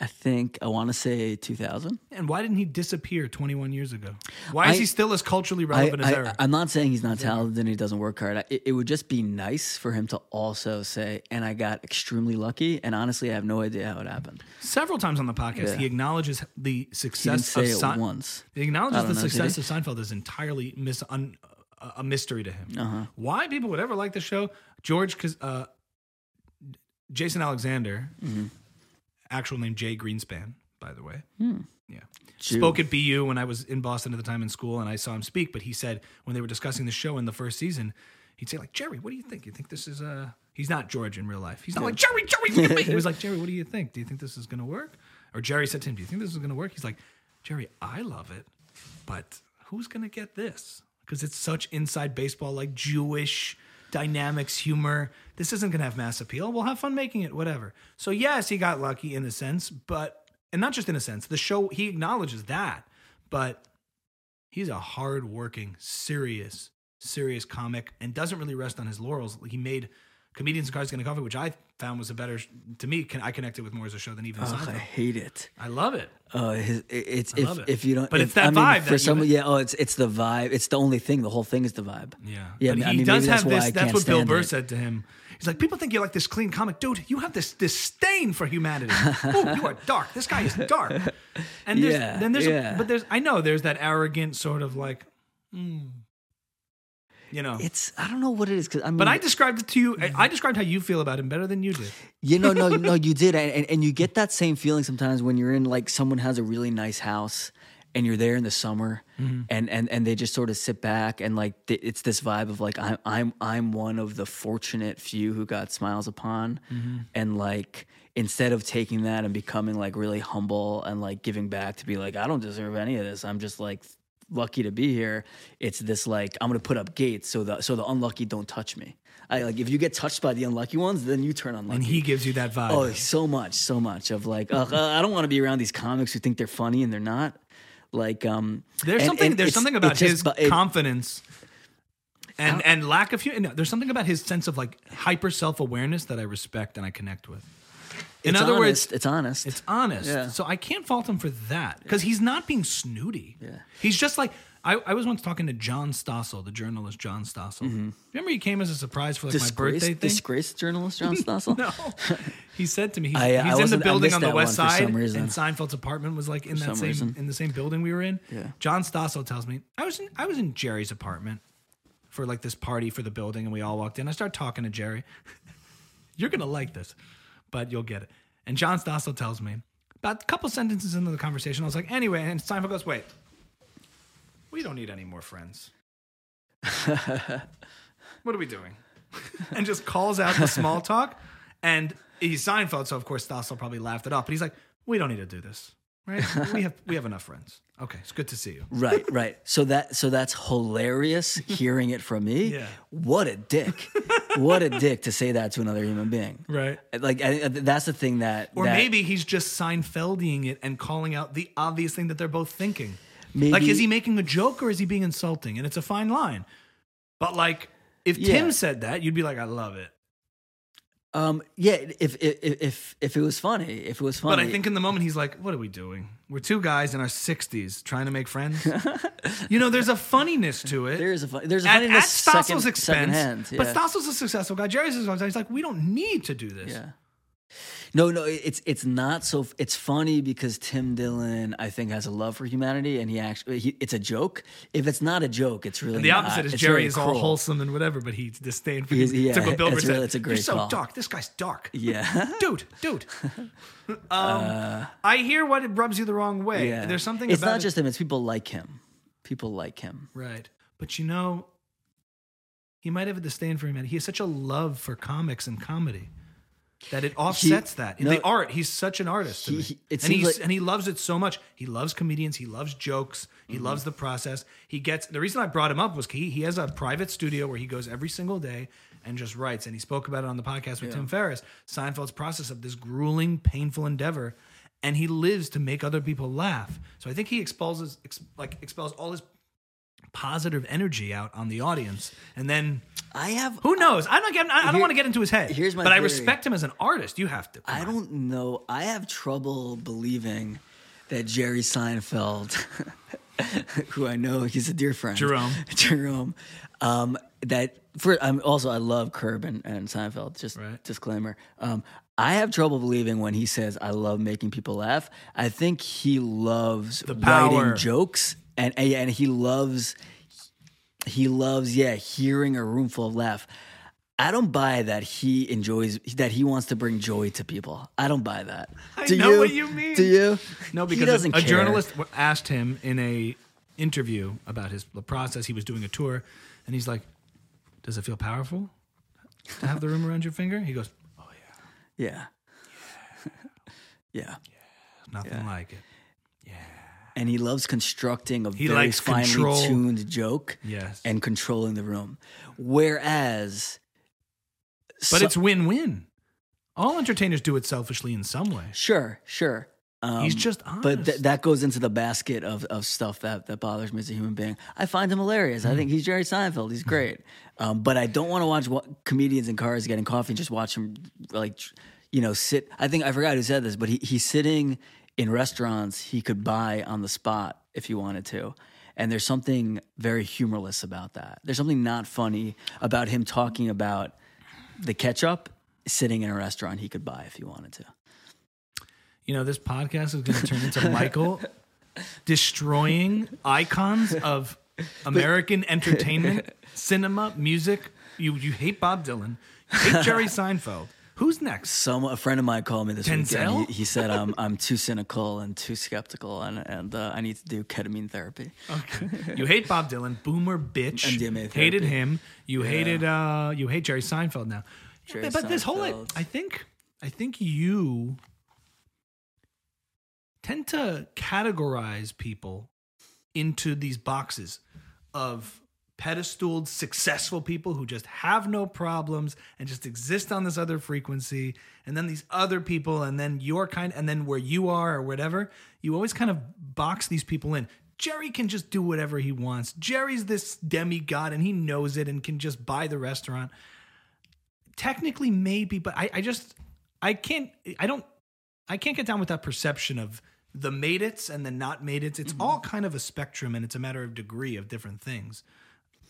I think I want to say 2000. And why didn't he disappear 21 years ago? Why is I- he still as culturally I, relevant as I, ever? I'm not saying he's not talented and he doesn't work hard. I- It, it would just be nice for him to also say, and I got extremely lucky. And honestly, I have no idea how it happened. Several times on the podcast, Yeah. he acknowledges the He didn't success say of it Sein- once. He acknowledges the know, success of Seinfeld is entirely mis- un- a- a mystery to him. Uh-huh. Why people would ever like the show? George, Cos- uh, Jason Alexander, Mm-hmm. Actual name Jay Greenspan, by the way. Hmm. Yeah. Jew. Spoke at BU when I was in Boston at the time in school, and I saw him speak. But he said when they were discussing the show in the first season, he'd say like, "Jerry, what do you think? You think this is uh He's not George in real life. He's not like Jerry, Jerry. Look at me. He was like, Jerry, what do you think? Do you think this is gonna work? Or Jerry said to him, Do you think this is gonna work? He's like, Jerry, I love it, but who's gonna get this? Because it's such inside baseball, like Jewish dynamics, humor. This isn't gonna have mass appeal. We'll have fun making it, whatever. So yes, he got lucky in a sense, but and not just in a sense. The show he acknowledges that, but he's a hard-working, serious, serious comic, and doesn't really rest on his laurels. He made Comedians and Cars Getting Coffee, which I found was a better to me. Can I connected with more as a show than even Seinfeld. I hate it. I love it. Uh, his, it's if love it. if you don't, But if, it's that I mean, vibe for that some. Yeah, oh, it's it's the vibe. It's the only thing. The whole thing is the vibe. Yeah, Yeah, But I he mean, does maybe that's have this. That's what Bill Burr it. said to him. He's like, people think you're like this clean comic, dude. You have this disdain for humanity. oh, you are dark. This guy is dark. And there's, Yeah, then there's, a- but there's, I know there's that arrogant sort of like, mm, you know. It's I don't know what it is because I mean, but I described it to you. I- I described how you feel about him better than you did. You know, no, no, you did, and, and and you get that same feeling sometimes when you're in like someone has a really nice house, and you're there in the summer, Mm-hmm. and and and they just sort of sit back and like th- it's this vibe of like I'm I'm I'm one of the fortunate few who got smiles upon, Mm-hmm. and like instead of taking that and becoming like really humble and like giving back to be like I don't deserve any of this, I'm just like lucky to be here. It's this like I'm gonna put up gates so the so the unlucky don't touch me. I like if you get touched by the unlucky ones, then you turn unlucky. And he gives you that vibe. Oh, so much, so much of like, uh, I don't want to be around these comics who think they're funny and they're not. Like, um, There's and- something. and there's something about his it- confidence and and lack of. hu- No, there's something about his sense of like hyper self awareness that I respect and I connect with. In it's other honest, words, it's honest. it's honest. Yeah. So I can't fault him for that because he's not being snooty. Yeah. He's just like. I, I was once talking to John Stossel, the journalist John Stossel. Remember, he came as a surprise for like my birthday thing. disgrace journalist John Stossel. No, he said to me, he's, I, uh, I he's in the building on the west side, and Seinfeld's apartment was like in that same reason. in the same building we were in. Yeah. John Stossel tells me I was in I was in Jerry's apartment for like this party for the building, and we all walked in. I start talking to Jerry. You're gonna like this, but you'll get it. And John Stossel tells me about a couple sentences into the conversation. I was like, anyway, and Seinfeld goes, wait, we don't need any more friends. what are we doing? and just calls out the small talk. And he's Seinfeld, so of course Stossel probably laughed it off. But he's like, we don't need to do this, right? we have we have enough friends. Okay, it's good to see you. right, right. So that, so that's hilarious. Hearing it from me. Yeah. What a dick! what a dick to say that to another human being. Right. Like I, that's the thing that, Or that- maybe he's just Seinfelding it and calling out the obvious thing that they're both thinking. Maybe- like, is he making a joke or is he being insulting? And it's a fine line. But like, if Yeah. Tim said that, you'd be like, I love it. Um, yeah. If if if if it was funny, if it was funny, But I think in the moment he's like, "What are we doing? We're two guys in our sixties trying to make friends." you know, there's a funniness to it. there is a fun, there's a at, funniness at Stossel's second, expense. secondhand, But yeah. Stossel's a successful guy. Jerry's a successful guy. He's like, we don't need to do this. Yeah. No, no, it's it's not so. It's funny because Tim Dillon, I think, has a love for humanity, and he actually, he, it's a joke. If it's not a joke, it's really And the not. opposite is It's Jerry very is all cruel. wholesome and whatever, but he's disdain for He's- yeah, like Bill it's Burr really- said. it's a great. You're so call. dark. This guy's dark. Yeah, Dude, dude. um, I hear what it rubs you the wrong way. yeah. There's something It's not just him. It's people like him. People like him. Right. But you know, he might have a disdain for humanity. He has such a love for comics and comedy that it offsets that. no, the art, he's such an artist. He- he- it and, seems he's, like- and he loves it so much. He loves comedians. He loves jokes. He Mm-hmm. loves the process. He gets the reason I brought him up was he, he has a private studio where he goes every single day and just writes. And he spoke about it on the podcast with Tim Ferriss, Seinfeld's process of this grueling, painful endeavor. And he lives to make other people laugh. So I think he expels ex, like expels all his positive energy out on the audience. And then I have. who knows? I'm not getting, I, I don't Here- want to get into his head. here's my but I respect him as an artist. You have to. I on. don't know. I have trouble believing that Jerry Seinfeld, who I know he's a dear friend, Jerome. Jerome, um, that for I'm also I love Curb and, and Seinfeld. Just Right. disclaimer. Um, I have trouble believing when he says I love making people laugh. I think he loves power. writing jokes and and he loves he loves yeah hearing a room full of laugh. I don't buy that he enjoys that he wants to bring joy to people. I don't buy that. I Do know you? what you mean. Do you? No, He because doesn't a, a journalist asked him in a interview about his the process. He was doing a tour, and he's like, "Does it feel powerful to have the room around your finger?" He goes, "Oh yeah, Yeah. Yeah. nothing like it." And he loves constructing a He very finely control. tuned joke Yes, and controlling the room. Whereas but so- it's win-win. All entertainers do it selfishly in some way. Sure, sure. Um, he's just honest. But th- that goes into the basket of, of stuff that, that bothers me as a human being. I find him hilarious. I hmm. think he's Jerry Seinfeld. He's hmm. great. Um, but I don't want to watch wa- comedians in cars getting coffee and just watch him like, you know, sit. I think I forgot who said this, but he, he's sitting in restaurants he could buy on the spot if he wanted to. And there's something very humorless about that. There's something not funny about him talking about the ketchup sitting in a restaurant he could buy if he wanted to. you know, this podcast is going to turn into Michael destroying icons of American entertainment, cinema, music. You you hate Bob Dylan, you hate Jerry Seinfeld. Who's next? Some a friend of mine called me this Denzel? weekend. He, he said I'm I'm too cynical and too skeptical, and and uh, I need to do ketamine therapy. Okay. You hate Bob Dylan, boomer bitch. MDMA therapy. hated him. You hated uh you hate Jerry Seinfeld now. Jerry but this whole. I think I think you tend to categorize people into these boxes of pedestaled successful people who just have no problems and just exist on this other frequency. And then these other people and then your kind and then where you are or whatever you always kind of box these people in. Jerry can just do whatever he wants. Jerry's this demigod and he knows it and can just buy the restaurant. Technically maybe but i, I just i can't i don't i can't get down with that perception of the made it's and the not made it's it's all kind of a spectrum and it's a matter of degree of different things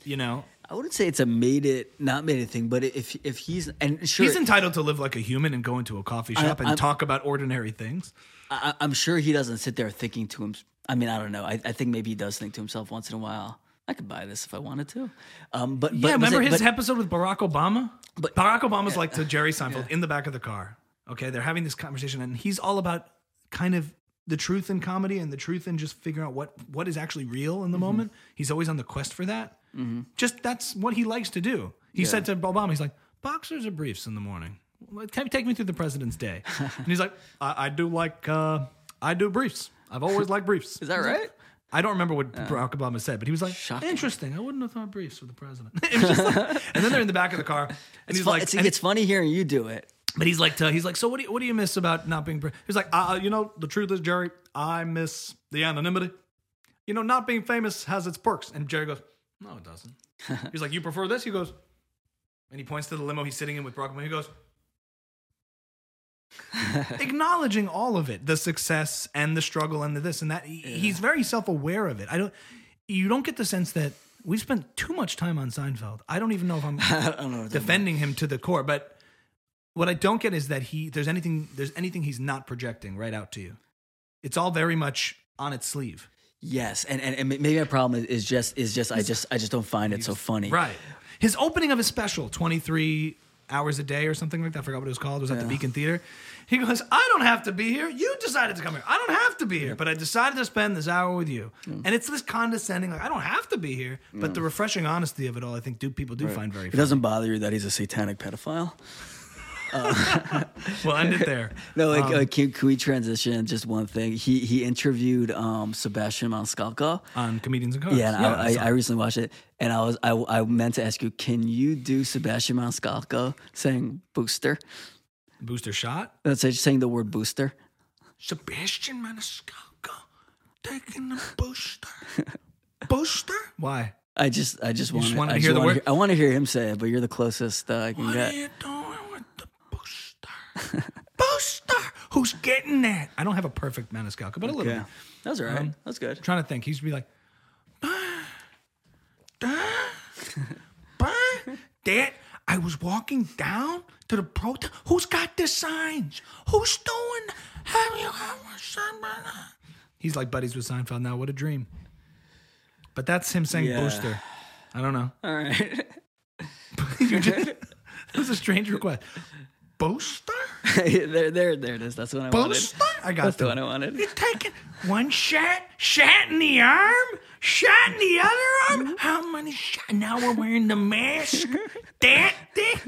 you know I wouldn't say it's a made it not made it thing, but if if he's and sure he's entitled to live like a human and go into a coffee shop and I'm- talk about ordinary things I, I'm sure he doesn't sit there thinking to him. I mean, I don't know. I, I think maybe he does think to himself once in a while. I could buy this if I wanted to. Um, but, but yeah remember it- his but- episode with barack obama But- barack obama's like to jerry seinfeld in the back of the car okay they're having this conversation and he's all about kind of the truth in comedy and the truth in just figuring out what what is actually real Mm-hmm. in the moment he's always on the quest for that just that's what he likes to do he said to obama he's like boxers or briefs in the morning Can you take me through the president's day? And he's like, I, I do like, uh, I do briefs. I've always liked briefs. Is that right? I don't remember what Barack Obama said, but he was like, Shocking. interesting. I wouldn't have thought briefs for the president. It was just like- and then they're in the back of the car, and It's, he's fu- like, it's, it's funny hearing you do it. but he's like, to, he's like, so what do you, what do you miss about not being? Bri-" He's like, uh, you know, the truth is, Jerry, I miss the anonymity. You know, not being famous has its perks. And Jerry goes, no, it doesn't. he's like, you prefer this? He goes, and he points to the limo he's sitting in with Obama. He goes, acknowledging all of it, the success and the struggle and the this and that. He- He's very self aware of it. I don't. You don't get the sense that we spent too much time on Seinfeld. I don't even know if I'm know. defending him to the core. But what I don't get is that he there's anything there's anything he's not projecting right out to you. It's all very much on its sleeve. Yes, and, and and maybe my problem is just is just I just I just don't find it so funny. Right. His opening of his special, 23 hours a day or something like that. I forgot what it was called. It was at the Beacon Theater. He goes, I don't have to be here. You decided to come here. I don't have to be here, but I decided to spend this hour with you. And it's this condescending, like, I don't have to be here. But the refreshing honesty of it all, I think do people do find very It funny. doesn't bother you that he's a satanic pedophile. We'll end it there. No, like, Um, uh, can, can we transition just one thing? He he interviewed um, Sebastian Maniscalco. on Comedians and Cars. Yeah, and I, I, I recently watched it, and I was I, I meant to ask you, can you do Sebastian Maniscalco saying booster? Booster Shot. Say saying the word booster. Sebastian Maniscalco taking the booster. booster? Why? I just I just want to hear the word? I want to hear him say it, but you're the closest uh, I can What get. are you doing with the booster? Who's getting that? I don't have a perfect Maniscalco, but a little bit. that was all right. Um, That's good. I'm trying to think. He used to be like, "Bah, bah, bah, Dad, I was walking down to the protest. Who's got the signs? Who's doing? Have you ever seen that?" He's like buddies with Seinfeld now. What a dream. But that's him saying Yeah. booster. I don't know. All right. You just- that was a strange request. Booster? There, there, there it is. That's what I wanted. Booster? I got That's the one I wanted. You're taking one shot, shot in the arm, shot in the other arm. Mm-hmm. How many shots? Now we're wearing the mask. that, that.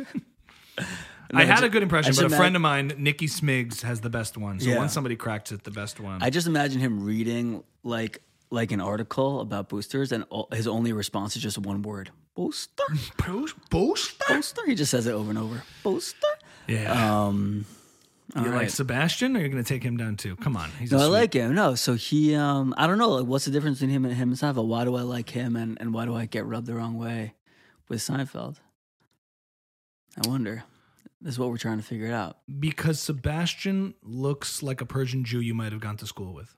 I had a good impression, but a friend of mine, Nikki Smiggs, has the best one. So Yeah. once somebody cracks it, the best one. I just imagine him reading like like an article about boosters, and all, his only response is just one word: booster. Boost- Booster? Booster. He just says it over and over. Booster. Yeah. Um, you like right. Sebastian, or you're going to take him down too? Come on, he's No, I sweet- like him. No, so he, um, I don't know, like, what's the difference between him and him and Seinfeld? Why do I like him, and and why do I get rubbed the wrong way with Seinfeld? I wonder. This is what we're trying to figure out. because Sebastian looks like a Persian Jew you might have gone to school with.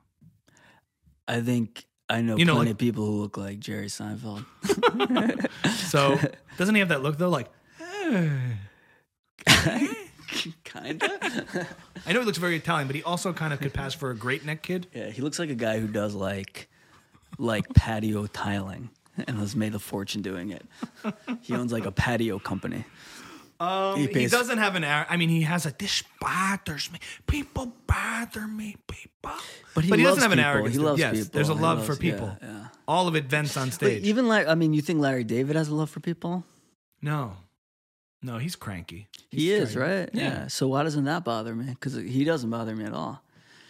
I think I know You know, plenty like- of people who look like Jerry Seinfeld. So doesn't he have that look though? Like, Kinda. I know he looks very Italian, but he also kind of could pass for a great neck kid. yeah, he looks like a guy who does like like patio tiling and has made a fortune doing it. He owns like a patio company. Um, He he, doesn't have an. ar- I mean, he has a this bothers me. People bother me. People. But he doesn't loves have an people. arrogance. He loves yes, people. there's a love loves- for people. yeah, yeah. All of it vents on But stage. even like, I mean, you think Larry David has a love for people? no, no, he's cranky. He is, right? Yeah. So why doesn't that bother me? Because he doesn't bother me at all.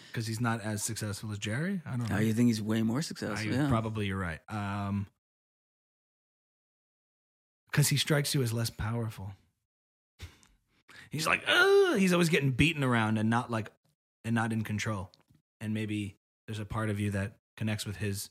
because he's not as successful as Jerry. I don't know. Now you think he's way more I- successful? yeah. Probably you're right. Um, because he strikes you as less powerful. He's like, Ugh! he's always getting beaten around and not like, and not in control. And maybe there's a part of you that connects with his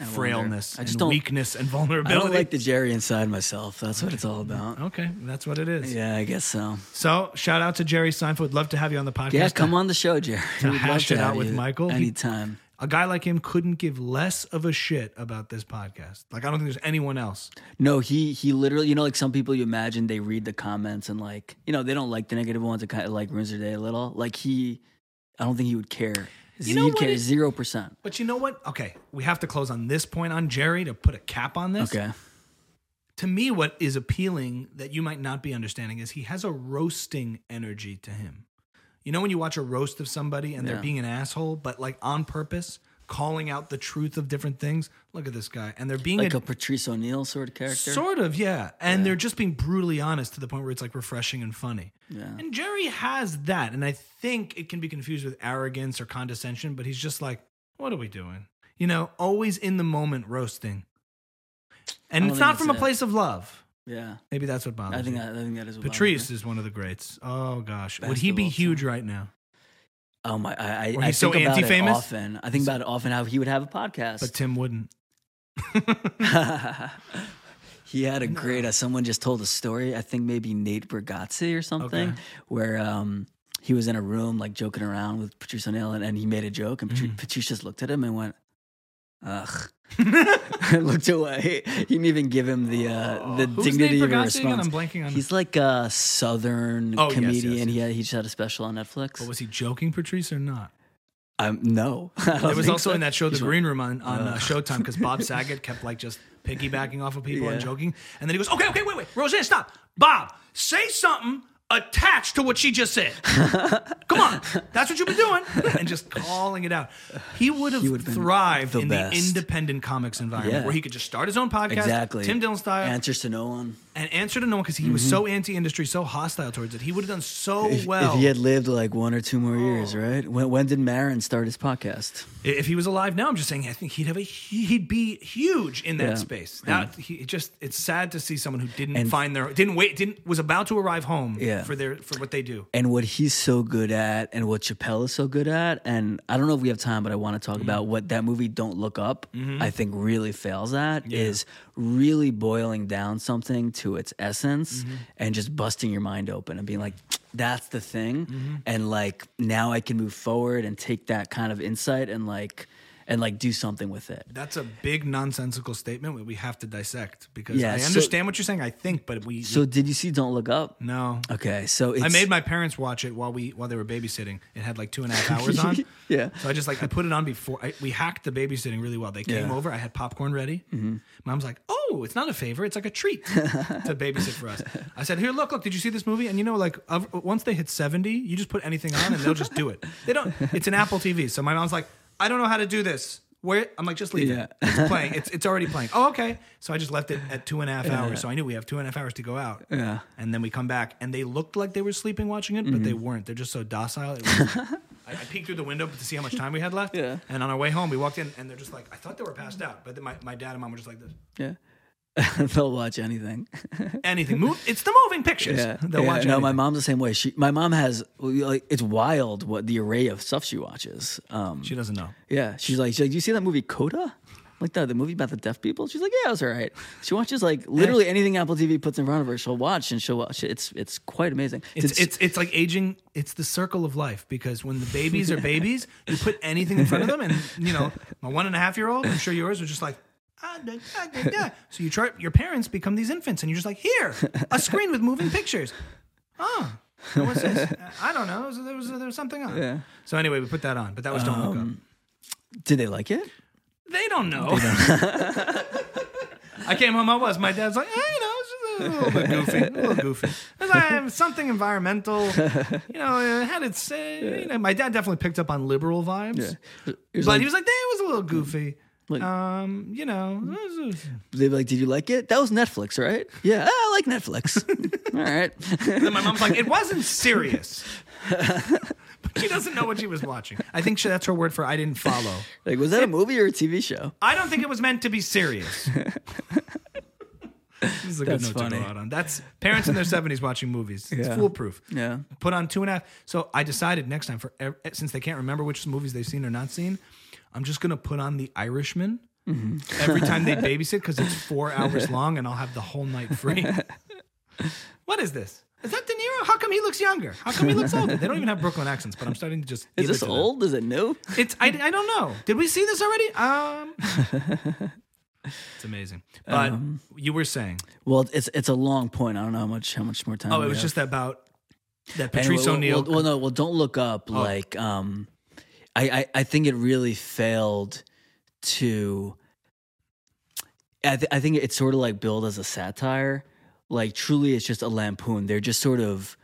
I frailness I just and don't. weakness and vulnerability. I don't like the Jerry inside myself. That's what it's all about. okay, that's what it is. Yeah, I guess so. So shout out to Jerry Seinfeld. Love to have you on the podcast. Yeah, come on the show, Jerry. to We'd hash to it out with Michael. He- anytime. A guy like him couldn't give less of a shit about this podcast. Like I don't think there's anyone else. No, he he literally, you know, like some people you imagine they read the comments and like, you know, they don't like the negative ones. It kind of like ruins their day a little. Like he, I don't think he would care. You know He'd what zero percent. But you know what? Okay, we have to close on this point on Jerry to put a cap on this. Okay. To me, what is appealing that you might not be understanding is he has a roasting energy to him. You know when you watch a roast of somebody and they're being an asshole, but like on purpose, calling out the truth of different things. Look at this guy, and they're being Like a, a Patrice O'Neal sort of character. sort of yeah, and they're just being brutally honest to the point where it's like refreshing and funny. Yeah. And Jerry has that, and I think it can be confused with arrogance or condescension, but he's just like, "What are we doing?" You know, always in the moment roasting, and it's not from a it. place of love. Yeah. Maybe that's what bothers I think you. that, I think that is what Patrice me. is one of the greats. Oh gosh, would he be huge right now? Oh my! I, I, I he's so think about it often. I think about it often how he would have a podcast. But Tim wouldn't. he had a great. Uh, someone just told a story. I think maybe Nate Bargatze or something, Okay. where um, he was in a room like joking around with Patrice O'Neal, and, and he made a joke, and Mm. Patrice just looked at him and went, "Ugh," looked away. He didn't even give him the uh, the Who's dignity Nate of a Bargatze again? response. I'm blanking on. He's like a southern Oh, yes, yes, comedian. He had, he just had a special on Netflix. but was he joking, Patrice, or not? Um, no, It was also so. in that show, The Green Room, on, on uh, Showtime, because Bob Saget kept like just piggybacking off of people and Yeah. joking. And then he goes, okay, okay, wait, wait, Roseanne, stop. Bob, say something attached to what she just said. Come on, that's what you've been doing. And just calling it out. He would have thrived the in best. the independent comics environment Yeah. where he could just start his own podcast, exactly Tim Dillon style, Answers to no one. And answer to no one because he was so anti-industry, so hostile towards it. He would have done so If, well if he had lived like one or two more years, right? When, when did Maron start his podcast? If he was alive now, I'm just saying I think he'd have a he'd be huge in that Yeah. space. That he it just it's sad to see someone who didn't And- find their didn't wait didn't was about to arrive home Yeah. for their for what they do. And what he's so good at, and what Chappelle is so good at, and I don't know if we have time, but I want to talk Mm-hmm. about what that movie "Don't Look Up" I think really fails at is really boiling down something to its essence Mm-hmm. and just busting your mind open and being like, "That's the thing," Mm-hmm. and like now I can move forward and take that kind of insight and like and like do something with it. That's a big nonsensical statement we have to dissect because Yeah, I so- understand what you're saying. I think, but we So did you see "Don't Look Up"? no. Okay, so it's, I made my parents watch it while we while they were babysitting. It had like two and a half hours on. Yeah. So I just like I put it on before I, we hacked the babysitting really well. They came Yeah. Mm-hmm. over. I had popcorn ready. Mom's like, "Oh, it's not a favor. It's like a treat to babysit for us." I said, "Here, look, look. Did you see this movie?" And you know, like once they hit seventy, you just put anything on and they'll just do it. They don't. It's an Apple TV. So my mom's like, "I don't know how to do this." Where I'm like, just leave Yeah. it. It's playing. It's it's already playing. Oh, okay. So I just left it at two and a half hours. So I knew we have two and a half hours to go out. Yeah. And then we come back, and they looked like they were sleeping watching it, but they Mm-hmm. weren't. They're just so docile. I, I peeked through the window to see how much time we had left. Yeah. And on our way home, we walked in, and they're just like, I thought they were passed out, but my, my dad and mom were just like this. yeah. They'll watch anything. Anything. Move. It's the moving pictures. Yeah, They'll yeah, watch no, my mom's the same way. She, my mom has like it's wild what the array of stuff she watches. Um, She doesn't know. yeah, she's like, she's like, do you see that movie Coda? Like the the movie about the deaf people. She's like, yeah, it was all right. She watches like literally anything Apple TV puts in front of her. She'll watch and she'll watch. It's it's quite amazing. It's, it's it's like aging. It's the circle of life because when the babies are babies, you put anything in front of them, and you know, my one and a half year old, I'm sure yours was just like. "Ah, da, da, da, da." So you try. Your parents become these infants, and you're just like, here, a screen with moving pictures. Oh, what's this? I don't know. There was there was something on. Yeah. So anyway, we put that on, but that was don't look up. Did they like it? They don't know. I came home. I was. My dad's like, eh, you know, it's just a little bit goofy, a little goofy. It was like something environmental. You know, it had its. Uh, you know, my dad definitely picked up on liberal vibes, It was but like, he was like, "That was a little goofy." Like- um, you know, it was- they like, did you like it? That was Netflix, right? Yeah, I like Netflix. all right. then my mom's like, "It wasn't serious." but she doesn't know what she was watching. I think she, that's her word for "I didn't follow." Like, was that a movie or a TV show? I don't think it was meant to be serious. this is a good That's note to funny. go out on. That's parents in their seventies watching movies. It's Yeah. foolproof. Yeah. Put on two and a half. So I decided next time for ev- since they can't remember which movies they've seen or not seen, I'm just gonna put on The Irishman Mm-hmm. every time they babysit because it's four hours long and I'll have the whole night free. what is this? Is that De Niro? How come he looks younger? How come he looks older? They don't even have Brooklyn accents, but I'm starting to just. Is give it this to them. old? Is it new? It's I, I don't know. Did we see this already? Um, it's amazing. But Um, you were saying, Well, it's it's a long point. I don't know how much how much more time. oh, it was have. just about that Patrice well, O'Neal. Well, well, no, well, don't look up. Like, um, I, I, I think it really failed to. I, th- I think it's sort of like billed as a satire. Like, truly, it's just a lampoon. They're just sort of.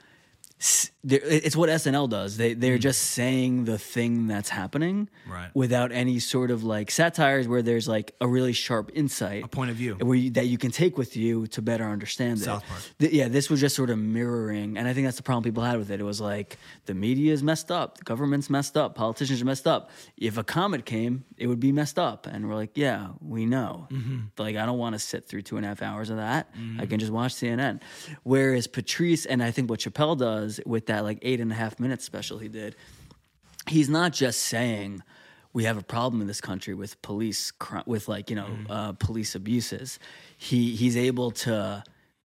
It's what SNL does. They they're just saying the thing that's happening, Right. Without any sort of like satires where there's like a really sharp insight, a point of view. where you, that you can take with you to better understand South it. Park. Th- yeah, this was just sort of mirroring, and I think that's the problem people had with it. It was like the media is messed up, the government's messed up, politicians are messed up. If a comet came, it would be messed up, and we're like, yeah, we know. Mm-hmm. But like, I don't want to sit through two and a half hours of that. I can just watch CNN. Whereas Patrice, and I think what Chappelle does with that like eight and a half minute special he did, he's not just saying we have a problem in this country with police with like you know Mm-hmm. uh, police abuses. He he's able to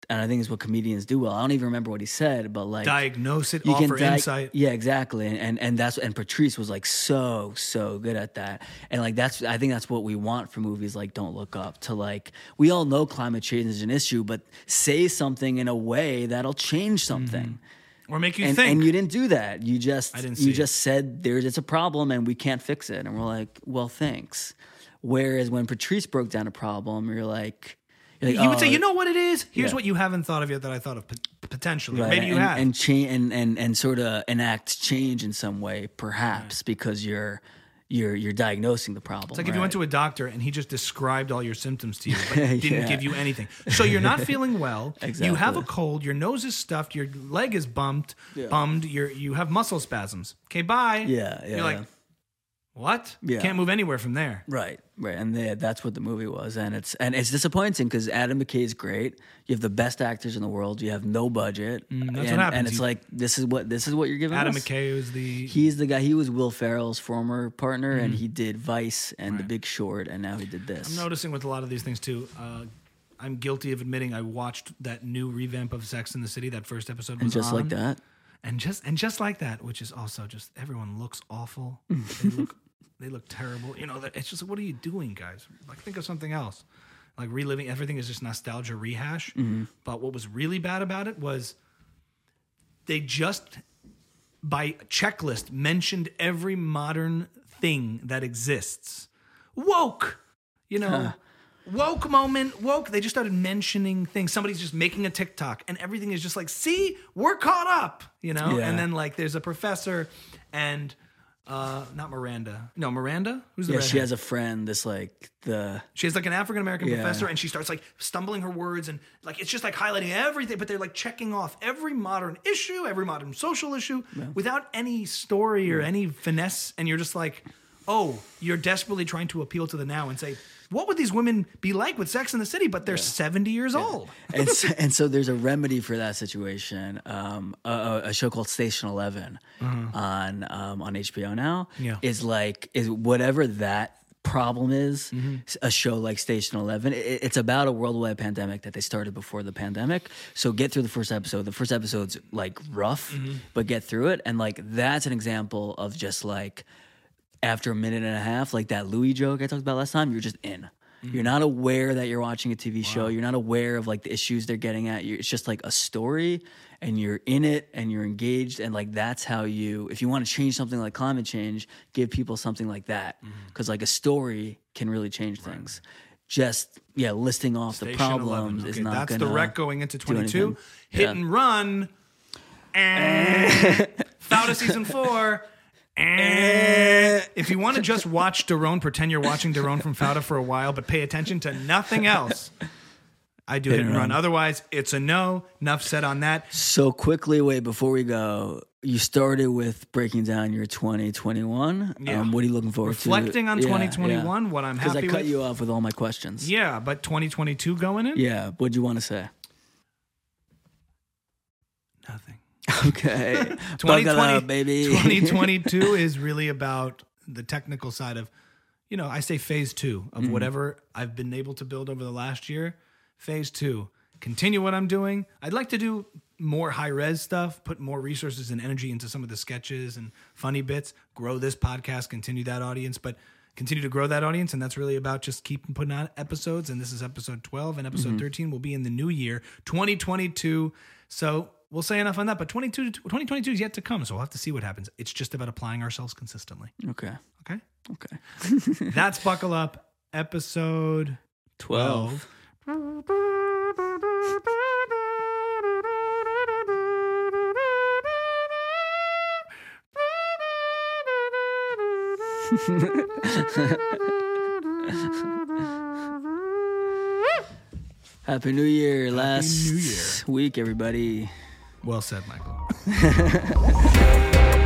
and i think it's what comedians do well. I don't even remember what he said but like Diagnose it, you offer di- insight. yeah exactly and, and and that's and patrice was like so so good at that. And like that's i think that's what we want for movies like don't look up to like we all know climate change is an issue but say something in a way that'll change something Or make you and, think. and you didn't do that. You just didn't see you it. just said there's it's a problem and we can't fix it. And we're like, well, thanks. Whereas when Patrice broke down a problem, you're like, you're like he would "Oh, say, you know what it is? Here's Yeah. what you haven't thought of yet that I thought of potentially. right, Maybe you and, have. and change and and and sort of enact change in some way, perhaps because you're you're you're diagnosing the problem. It's like if you went to a doctor and he just described all your symptoms to you, but didn't Yeah. give you anything. So you're not feeling well. exactly. You have a cold. Your nose is stuffed. Your leg is bumped, bummed. You're you have muscle spasms. Okay, bye. Yeah, yeah, You're like, yeah. What? Yeah. Can't move anywhere from there. Right, right, and they, that's what the movie was, and it's and it's disappointing because Adam McKay is great. You have the best actors in the world. You have no budget. Mm, that's what and, happens. And it's like this is what this is what you're giving Adam us. McKay was the He's the guy. He was Will Ferrell's former partner, Mm-hmm. and he did Vice and The Big Short, and now he did this. I'm noticing with a lot of these things too. Uh, I'm guilty of admitting I watched that new revamp of Sex in the City. That first episode was and just on. like that, and just and just like that, which is also just everyone looks awful. they look they look terrible. You know, that- it's just like what are you doing, guys? Like think of something else. Like reliving everything is just nostalgia rehash. Mm-hmm. But what was really bad about it was they just by checklist mentioned every modern thing that exists. Woke, you know. Woke moment, woke. They just started mentioning things. Somebody's just making a TikTok, and everything is just like, "See, we're caught up," you know. Yeah. And then like, there's a professor, and uh, not Miranda. No, Miranda. Who's the yeah, she redhead? has a friend. This like the She has like an African American Yeah. professor, and she starts like stumbling her words, and like it's just like highlighting everything, but they're like checking off every modern issue, every modern social issue, without any story or any finesse, and you're just like, oh, you're desperately trying to appeal to the now and say, what would these women be like with Sex in the City? But they're 70 years old. and so, and so there's a remedy for that situation. Um, a, a show called Station 11 on um, on HBO now Mm-hmm. Yeah. is like is whatever that problem is. Mm-hmm. A show like Station 11, it, it's about a worldwide pandemic that they started before the pandemic. So get through the first episode. The first episode's like rough, Mm-hmm. but get through it. And like that's an example of just like after a minute and a half, like that Louis joke I talked about last time, you're just in. Mm-hmm. You're not aware that you're watching a TV show. You're not aware of like the issues they're getting at. you it's just like a story, and you're in it, and you're engaged, and like that's how you. If you want to change something like climate change, give people something like that, Mm-hmm. because like a story can really change things. Just yeah, listing off the problems 11. is not that's the wreck going into 22. Hit Yeah. and run. Eh. Fauda season four. Eh. If you want to just watch Doron, pretend you're watching Doron from Fauda for a while, but pay attention to nothing else. I do hit, and run. run. Otherwise, it's a no. Enough said on that. So quickly, wait before we go. You started with breaking down your 2021. Yeah. Um, what are you looking forward Reflecting to? Reflecting on 2021, what I'm happy Because I cut with. you off with all my questions. Yeah, but 2022 going in? Yeah. What'd you want to say? Nothing. Okay. 2020, up, baby. 2022 is really about the technical side of, you know, I say phase two of Mm-hmm. whatever I've been able to build over the last year. Phase two, continue what I'm doing. I'd like to do more high res stuff, put more resources and energy into some of the sketches and funny bits, grow this podcast, continue that audience, but continue to grow that audience. And that's really about just keeping putting out episodes. And this is episode 12, and episode 13 will be in the new year, 2022. So we'll say enough on that. But 22, 2022 is yet to come. So we'll have to see what happens. It's just about applying ourselves consistently. okay. Okay. Okay. That's Buckle Up, episode 12. 12. Happy New Year. Last New Year. week, everybody. Well said, Michael.